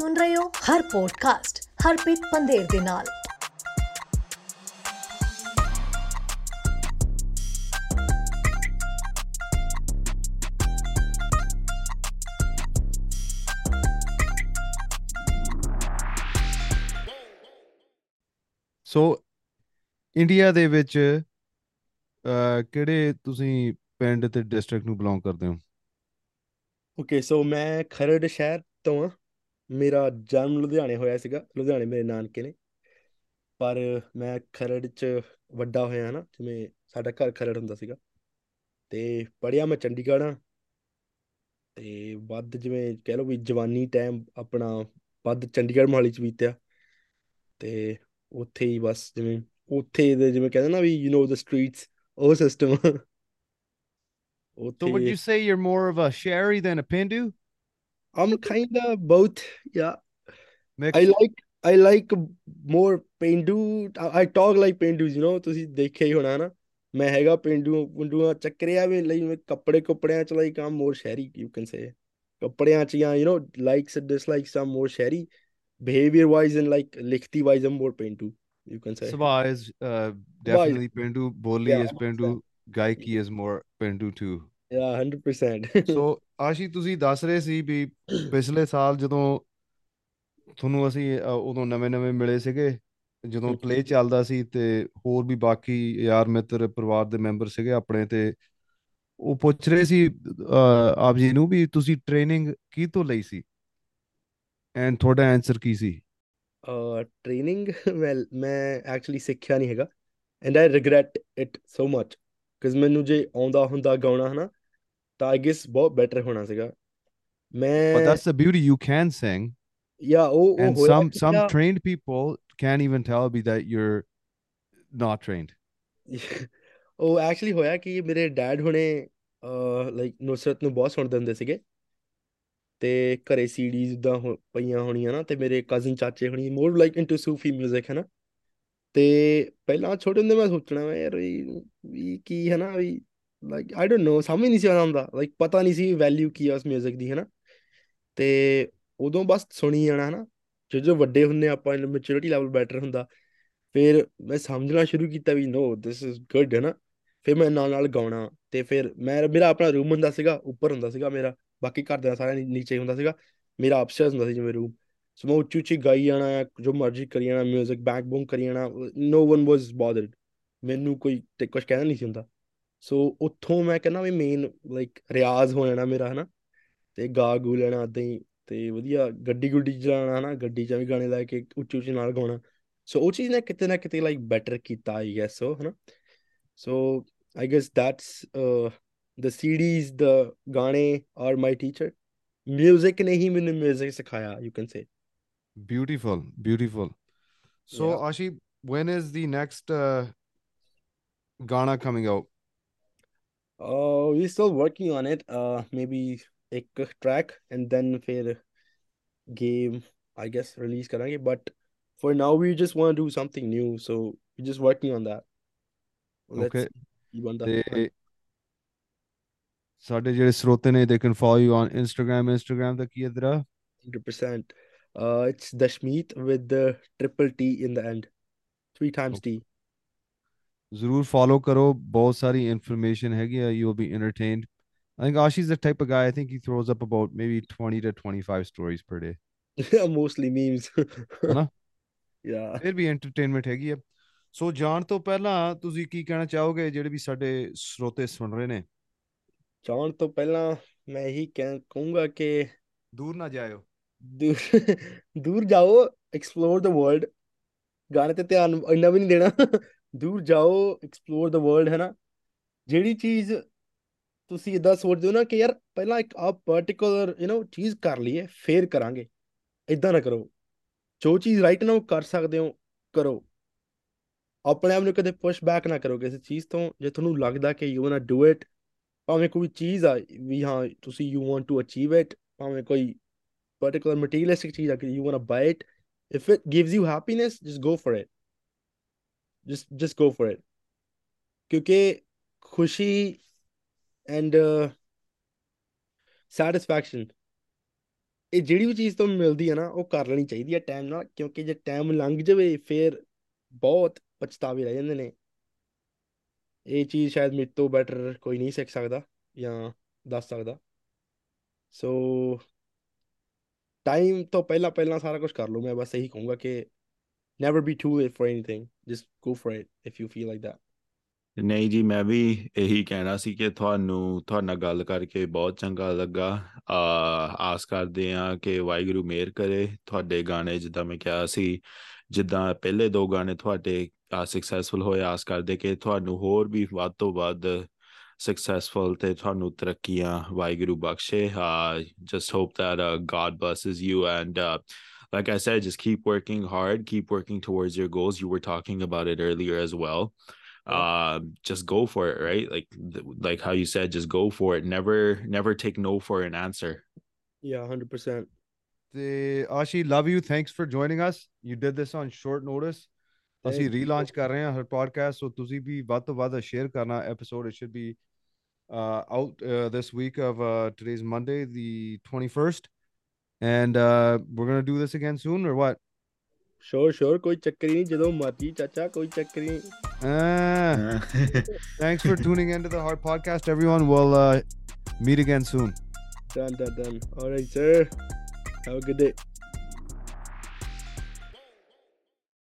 ਸੁਣ ਰਹੇ ਹੋ ਹਰ ਪੋਡਕਾਸਟ ਹਰਪ੍ਰੀਤ ਪੰਦੇਰ ਦੇ ਨਾਲ। ਸੋ ਇੰਡੀਆ ਦੇ ਵਿੱਚ ਕਿਹੜੇ ਤੁਸੀਂ ਪਿੰਡ ਤੇ ਡਿਸਟ੍ਰਿਕਟ ਨੂੰ ਬਿਲੋਂਗ ਕਰਦੇ ਹੋ? ਓਕੇ ਸੋ ਮੈਂ ਖਰੜ ਸ਼ਹਿਰ ਤੋਂ ਆ ਮੇਰਾ ਜਨਮ ਲੁਧਿਆਣੇ ਹੋਇਆ ਸੀਗਾ ਲੁਧਿਆਣੇ ਮੇਰੇ ਨਾਨਕੇ ਨੇ। ਪਰ ਮੈਂ ਖਰੜ ਚ ਵੱਡਾ ਹੋਇਆ ਨਾ ਜਿਵੇਂ ਸਾਡਾ ਘਰ ਖਰੜ ਹੁੰਦਾ ਸੀਗਾ। ਤੇ ਪੜਿਆ ਮੈਂ ਚੰਡੀਗੜ੍ਹ ਆ ਤੇ ਵੱਧ ਜਿਵੇਂ ਕਹਿ ਲਓ ਵੀ ਜਵਾਨੀ ਟਾਈਮ ਆਪਣਾ ਵੱਧ ਚੰਡੀਗੜ੍ਹ ਮੋਹਾਲੀ ਚ ਬੀਤਿਆ। ਤੇ ਉੱਥੇ ਹੀ ਬਸ ਜਿਵੇਂ ਉੱਥੇ ਦੇ ਜਿਵੇਂ ਕਹਿੰਦੇ ਨਾ ਵੀ ਯੂ نو ਦ ਸਟਰੀਟਸ ਉਹ ਸਿਸਟਮ So would ਉੱਥੇ you say you're more of a Sherry than a Pindu? I'm kind of both. Yeah, Mixed? I like I like more ਪੇਂਡੂ I, I talk like ਪੇਂਡੂਸ you know ਤੁਸੀਂ ਦੇਖਿਆ ਹੀ ਹੋਣਾ ਨਾ ਮੈਂ ਹੈਗਾ ਪੇਂਡੂ ਪੁੰਡੂਆਂ ਚੱਕਰਿਆ ਵੀ ਲਈ ਮੈਂ ਕੱਪੜੇ ਕੁਪੜਿਆਂ ਚ ਲਾਈਕ ਆਮ ਮੋਰ ਸ਼ਹਿਰੀ you can say ਕੱਪੜਿਆਂ ਚ ਜਾਂ you know likes and dislikes I'm more ਸ਼ਹਿਰੀ behavior wise and like ਲਿਖਤੀ wise I'm more ਪੇਂਡੂ you can say Sabah is uh, definitely Pindu. Boli Yeah, is Pindu. Gaiki is more Yeah 100% ਸੋ ਆਸ਼ੀ ਤੁਸੀਂ ਦੱਸ ਰਹੇ ਸੀ ਵੀ ਪਿਛਲੇ ਸਾਲ ਜਦੋਂ ਤੁਹਾਨੂੰ ਅਸੀਂ ਉਦੋਂ ਨਵੇਂ-ਨਵੇਂ ਮਿਲੇ ਸੀਗੇ ਜਦੋਂ। ਪਲੇ ਚੱਲਦਾ ਸੀ ਤੇ ਹੋਰ ਵੀ ਬਾਕੀ ਯਾਰ ਮਿੱਤਰ ਪਰਿਵਾਰ ਦੇ ਮੈਂਬਰ ਸੀਗੇ ਆਪਣੇ ਤੇ ਉਹ ਪੁੱਛ ਰਹੇ ਸੀ ਆਪ ਜੀ ਨੂੰ ਵੀ ਤੁਸੀਂ ਟ੍ਰੇਨਿੰਗ ਕੀ ਤੋਂ ਲਈ ਸੀ? ਐਂਡ ਤੁਹਾਡਾ ਆਨਸਰ ਕੀ ਸੀ? ਟ੍ਰੇਨਿੰਗ ਵੈਲ ਮੈਂ ਐਕਚੁਅਲੀ ਸਿੱਖਿਆ ਨਹੀਂ ਹੈਗਾ and I regret it so much ਕਿਉਂਕਿ ਮੈਨੂੰ ਜੇ ਆਉਂਦਾ ਹੁੰਦਾ ਗਾਉਣਾ ਹਨਾ ਤਾਂ ਆਈ ਗੈਸ ਬਹੁਤ ਬੈਟਰ ਹੋਣਾ ਸੀਗਾ। ਮੈਂ that's the beauty you can sing. ਯਾ ਉਹ ਉਹ and ਹੋਇਆ some ਕਿ some ਮੇਰਾ- trained people can't even tell me that you're not trained. *laughs* ਉਹ ਐਕਚੁਅਲੀ ਹੋਇਆ ਕਿ ਮੇਰੇ ਡੈਡ ਹੁਣੇ ਲਾਈਕ ਨੁਸਰਤ ਨੂੰ ਬਹੁਤ ਸੁਣਦੇ ਹੁੰਦੇ ਸੀਗੇ। ਤੇ ਘਰੇ ਸੀਡੀਜ਼ ਹੋ- ਪਈਆਂ ਹੋਣੀਆਂ ਨਾ ਤੇ ਮੇਰੇ ਕਜ਼ਨ ਚਾਚੇ ਹੋਣੀ ਮੋਰ ਲਾਈਕ ਇਨਟੂ ਸੂਫੀ 뮤직 ਹੈ ਨਾ ਤੇ ਪਹਿਲਾਂ ਛੋਟੇ ਹੁੰਦੇ ਮੈਂ ਸੋਚਣਾ ਮੈਂ ਯਾਰ ਵੀ ਕੀ ਹੈ ਨਾ ਵੀ ਲਾਈਕ ਆਈ ਡੋਨਟ ਨੋ ਸਮਝ ਨਹੀਂ ਸੀ ਆਉਂਦਾ ਲਾਈਕ ਪਤਾ ਨਹੀਂ ਸੀ ਵੈਲਿਊ ਕੀ ਆ ਉਸ 뮤직 ਦੀ ਹੈ ਨਾ ਤੇ ਉਦੋਂ ਬਸ ਸੁਣੀ ਜਾਣਾ ਹੈ ਨਾ ਜਦੋਂ ਵੱਡੇ ਹੁੰਨੇ ਆਪਾਂ ਮੈਚੁਰਿਟੀ ਲੈਵਲ ਬੈਟਰ ਹੁੰਦਾ ਫਿਰ ਮੈਂ ਸਮਝਣਾ ਸ਼ੁਰੂ ਕੀਤਾ ਵੀ ਨੋ ਦਿਸ ਇਜ਼ ਗੁੱਡ ਹੈ ਨਾ ਫਿਰ ਮੈਂ ਨਾਲ ਨਾਲ ਗਾਉਣਾ ਤੇ ਫਿਰ ਮੈਂ ਮੇਰਾ ਆਪਣਾ ਰੂਮ ਹੁੰਦਾ ਸੀਗਾ ਉੱਪਰ ਹੁੰਦਾ ਸੀਗਾ ਮੇਰਾ ਬਾਕੀ ਘਰਦਿਆਂ ਸਾਰਿਆਂ ਨੀ- ਨੀਚੇ ਹੁੰਦਾ ਸੀਗਾ ਮੇਰਾ ਅਪਸਟੇਅਰਸ ਹੁੰਦਾ ਸੀ ਜਿਵੇਂ ਰੂਮ ਸੋ ਮੈਂ ਉੱਚੀ ਉੱਚੀ ਗਾਈ ਜਾਣਾ ਜੋ ਮਰਜ਼ੀ ਕਰੀ ਜਾਣਾ 뮤직 ਬੈਕ ਬੂਮ ਕਰੀ ਜਾਣਾ ਨੋ ਵਨ ਵਾਸ ਬੋਦਰਡ ਮੈਨੂੰ ਕੋਈ ਤੇ ਕੁਝ ਕਹਿਣਾ ਨਹੀਂ ਸੀ ਹੁੰਦਾ ਸੋ ਉੱਥੋਂ ਮੈਂ ਕਹਿੰਦਾ ਵੀ ਮੇਨ ਲਾਈਕ ਰਿਆਜ਼ ਹੋ ਜਾਣਾ ਮੇਰਾ ਹਨਾ ਤੇ ਗਾ ਗੂ ਲੈਣਾ ਏਦਾਂ ਹੀ ਤੇ ਵਧੀਆ ਗੱਡੀ ਗੁੱਡੀ ਚਲਾਉਣਾ ਹਨਾ ਗੱਡੀ 'ਚ ਵੀ ਗਾਣੇ ਲਾ ਕੇ ਉੱਚੀ ਉੱਚੀ ਨਾਲ ਗਾਉਣਾ ਸੋ ਉਹ ਚੀਜ਼ ਨੇ ਕਿਤੇ ਨਾ ਕਿਤੇ ਲਾਈਕ ਬੈਟਰ ਕੀਤਾ ਆਈ ਗੈਸ ਸੋ ਹਨਾ so I guess that's the CDs the ਗਾਣੇ are my teacher music ਨੇ ਹੀ ਮੈਨੂੰ music ਸਿਖਾਇਆ you can say Beautiful, beautiful. So, Yeah. Ashi, when is the next uh, Ghana coming out? uh we're still working on it uh maybe ਇੱਕ track and then ਫਿਰ game I guess release ਕਰਾਂਗੇ but for now we just want to do something new so we're just working on that let's Okay. see ਕੀ ਬਣਦਾ ਤੇ ਸਾਡੇ ਜਿਹੜੇ ਸਰੋਤੇ ਨੇ they can follow you on Instagram Instagram ਦਾ ਕੀ ਹੈ ਤੇਰਾ 100% uh it's Dashmeet with the triple T in the end three times T ਜ਼ਰੂਰ ਫੋਲੋ ਕਰੋ ਬਹੁਤ ਸਾਰੀ ਇਨਫੋਰਮੇਸ਼ਨ ਹੈਗੀ ਆ you will be entertained. I think Ashi's the type of guy I think he throws up about maybe 20 to 25 stories per day. Mostly memes. ਹਨਾ? *laughs* yeah. ਫਿਰ ਵੀ entertainment ਹੈਗੀ ਆ ਸੋ ਜਾਣ ਤੋਂ ਪਹਿਲਾਂ ਤੁਸੀਂ ਕੀ ਕਹਿਣਾ ਚਾਹੋਗੇ ਜਿਹੜੇ ਵੀ ਸਾਡੇ ਸਰੋਤੇ ਸੁਣ ਰਹੇ ਨੇ ਜਾਣ ਤੋਂ ਪਹਿਲਾਂ ਮੈਂ ਇਹੀ ਕਹਿ ਕਹੂੰਗਾ ਕਿ ਦੂਰ ਨਾ ਜਾਇਓ ਦੂਰ ਦੂਰ ਜਾਓ ਐਕਸਪਲੋਰ ਦ ਵਰਲਡ ਗਾਣੇ ਤੇ ਧਿਆਨ ਇੰਨਾ ਵੀ ਨਹੀਂ ਦੇਣਾ ਦੂਰ ਜਾਓ ਐਕਸਪਲੋਰ ਦ ਵਰਲਡ ਹੈ ਨਾ ਜਿਹੜੀ ਚੀਜ਼ ਤੁਸੀਂ ਇਦਾਂ ਸੋਚਦੇ ਹੋ ਨਾ ਕਿ ਯਾਰ ਪਹਿਲਾਂ ਇੱਕ ਆ ਪਾਰਟਿਕੂਲਰ ਯੂ نو ਚੀਜ਼ ਕਰ ਲਈਏ, ਫੇਰ ਕਰਾਂਗੇ। ਇਦਾਂ ਨਾ ਕਰੋ। ਜੋ ਚੀਜ਼ ਰਾਈਟ ਨਾ ਉਹ ਕਰ ਸਕਦੇ ਹੋ, ਕਰੋ। ਆਪਣੇ ਆਪ ਨੂੰ ਕਦੇ ਪੁਸ਼ ਬੈਕ ਨਾ ਕਰੋ ਕਿਸੇ ਚੀਜ਼ ਤੋਂ, ਜੇ ਤੁਹਾਨੂੰ ਲੱਗਦਾ ਕਿ you want to do it ਭਾਵੇਂ ਕੋਈ ਚੀਜ਼ ਆ, ਵੀ ਹਾਂ, ਤੁਸੀਂ you want to achieve it ਭਾਵੇਂ ਕੋਈ particular materialistic cheese like you want to buy it, if it gives you happiness, just go for it just just go for it. ਕਿਉਂਕਿ ਖੁਸ਼ੀ and uh, satisfaction ਇਹ ਜਿਹੜੀ ਵੀ ਚੀਜ਼ ਤੋਂ ਮਿਲਦੀ ਹੈ ਨਾ ਉਹ ਕਰ ਲੈਣੀ ਚਾਹੀਦੀ ਹੈ ਟਾਈਮ ਨਾਲ ਕਿਉਂਕਿ ਜੇ ਟਾਈਮ ਲੰਘ ਜਾਵੇ ਫਿਰ ਬਹੁਤ ਪਛਤਾਵੇ ਰਹਿ ਜਾਂਦੇ ਨੇ ਇਹ ਚੀਜ਼ ਸ਼ਾਇਦ ਮੇਰੇ ਤੋਂ ਬੈਟਰ ਕੋਈ ਨਹੀਂ ਸਿੱਖ ਸਕਦਾ ਜਾਂ ਦੱਸ ਸਕਦਾ ਸੋ ਟਾਈਮ ਤੋਂ ਪਹਿਲਾਂ ਪਹਿਲਾਂ ਸਾਰਾ ਕੁਝ ਕਰ ਲਓ ਮੈਂ ਬਸ ਇਹੀ ਕਹੂੰਗਾ ਕਿ never be too late for anything. Just go for it if you feel like that. ਨਹੀਂ ਜੀ ਮੈਂ ਵੀ ਇਹੀ ਕਹਿਣਾ ਸੀ ਕਿ ਤੁਹਾਨੂੰ ਤੁਹਾਡੇ ਨਾਲ ਗੱਲ ਕਰਕੇ ਬਹੁਤ ਚੰਗਾ ਲੱਗਾ ਆ ਆਸ ਕਰਦੇ ਆ ਕਿ ਵਾਹਿਗੁਰੂ ਮਿਹਰ ਕਰੇ ਤੁਹਾਡੇ ਗਾਣੇ ਜਿੱਦਾਂ ਮੈਂ ਕਿਹਾ ਸੀ ਜਿੱਦਾਂ ਪਹਿਲੇ ਦੋ ਗਾਣੇ ਤੁਹਾਡੇ ਆ ਸਕਸੈਸਫੁਲ ਹੋਏ ਆਸ ਕਰਦੇ ਕਿ ਤੁਹਾਨੂੰ ਹੋਰ ਵੀ ਵੱਧ ਤੋਂ ਵੱਧ ਸਕਸੈਸਫੁਲ ਤੇ ਤੁਹਾਨੂੰ ਤਰੱਕੀਆਂ ਵਾਹਿਗੁਰੂ ਬਖਸ਼ੇ uh just hope that uh, God blesses you and uh, like I said, just keep working hard, keep working towards your goals. You were talking about it earlier as well. Uh, just go for it, right? Like, like how you said, just go for it. Never, never take no for an answer. Yeah, hundred percent. The Ashi, love you. Thanks for joining us. You did this on short notice. ਅਸੀਂ relaunch ਕਰ ਰਹੇ ਹਾਂ ਹਰ podcast ਸੋ ਤੁਸੀਂ ਵੀ ਵੱਧ ਤੋਂ ਵੱਧ share ਕਰਨਾ episode it should be out this week of today's Monday the 21st and uh, we're gonna do this again soon or what? Sure, sure. कोई चक्कर नहीं जदों मर्जी चाचा कोई चक्कर नहीं. Ah, *laughs* thanks for tuning into the Heart Podcast, everyone. We'll uh, meet again soon. Done, done, done. All right, sir. Have a good day.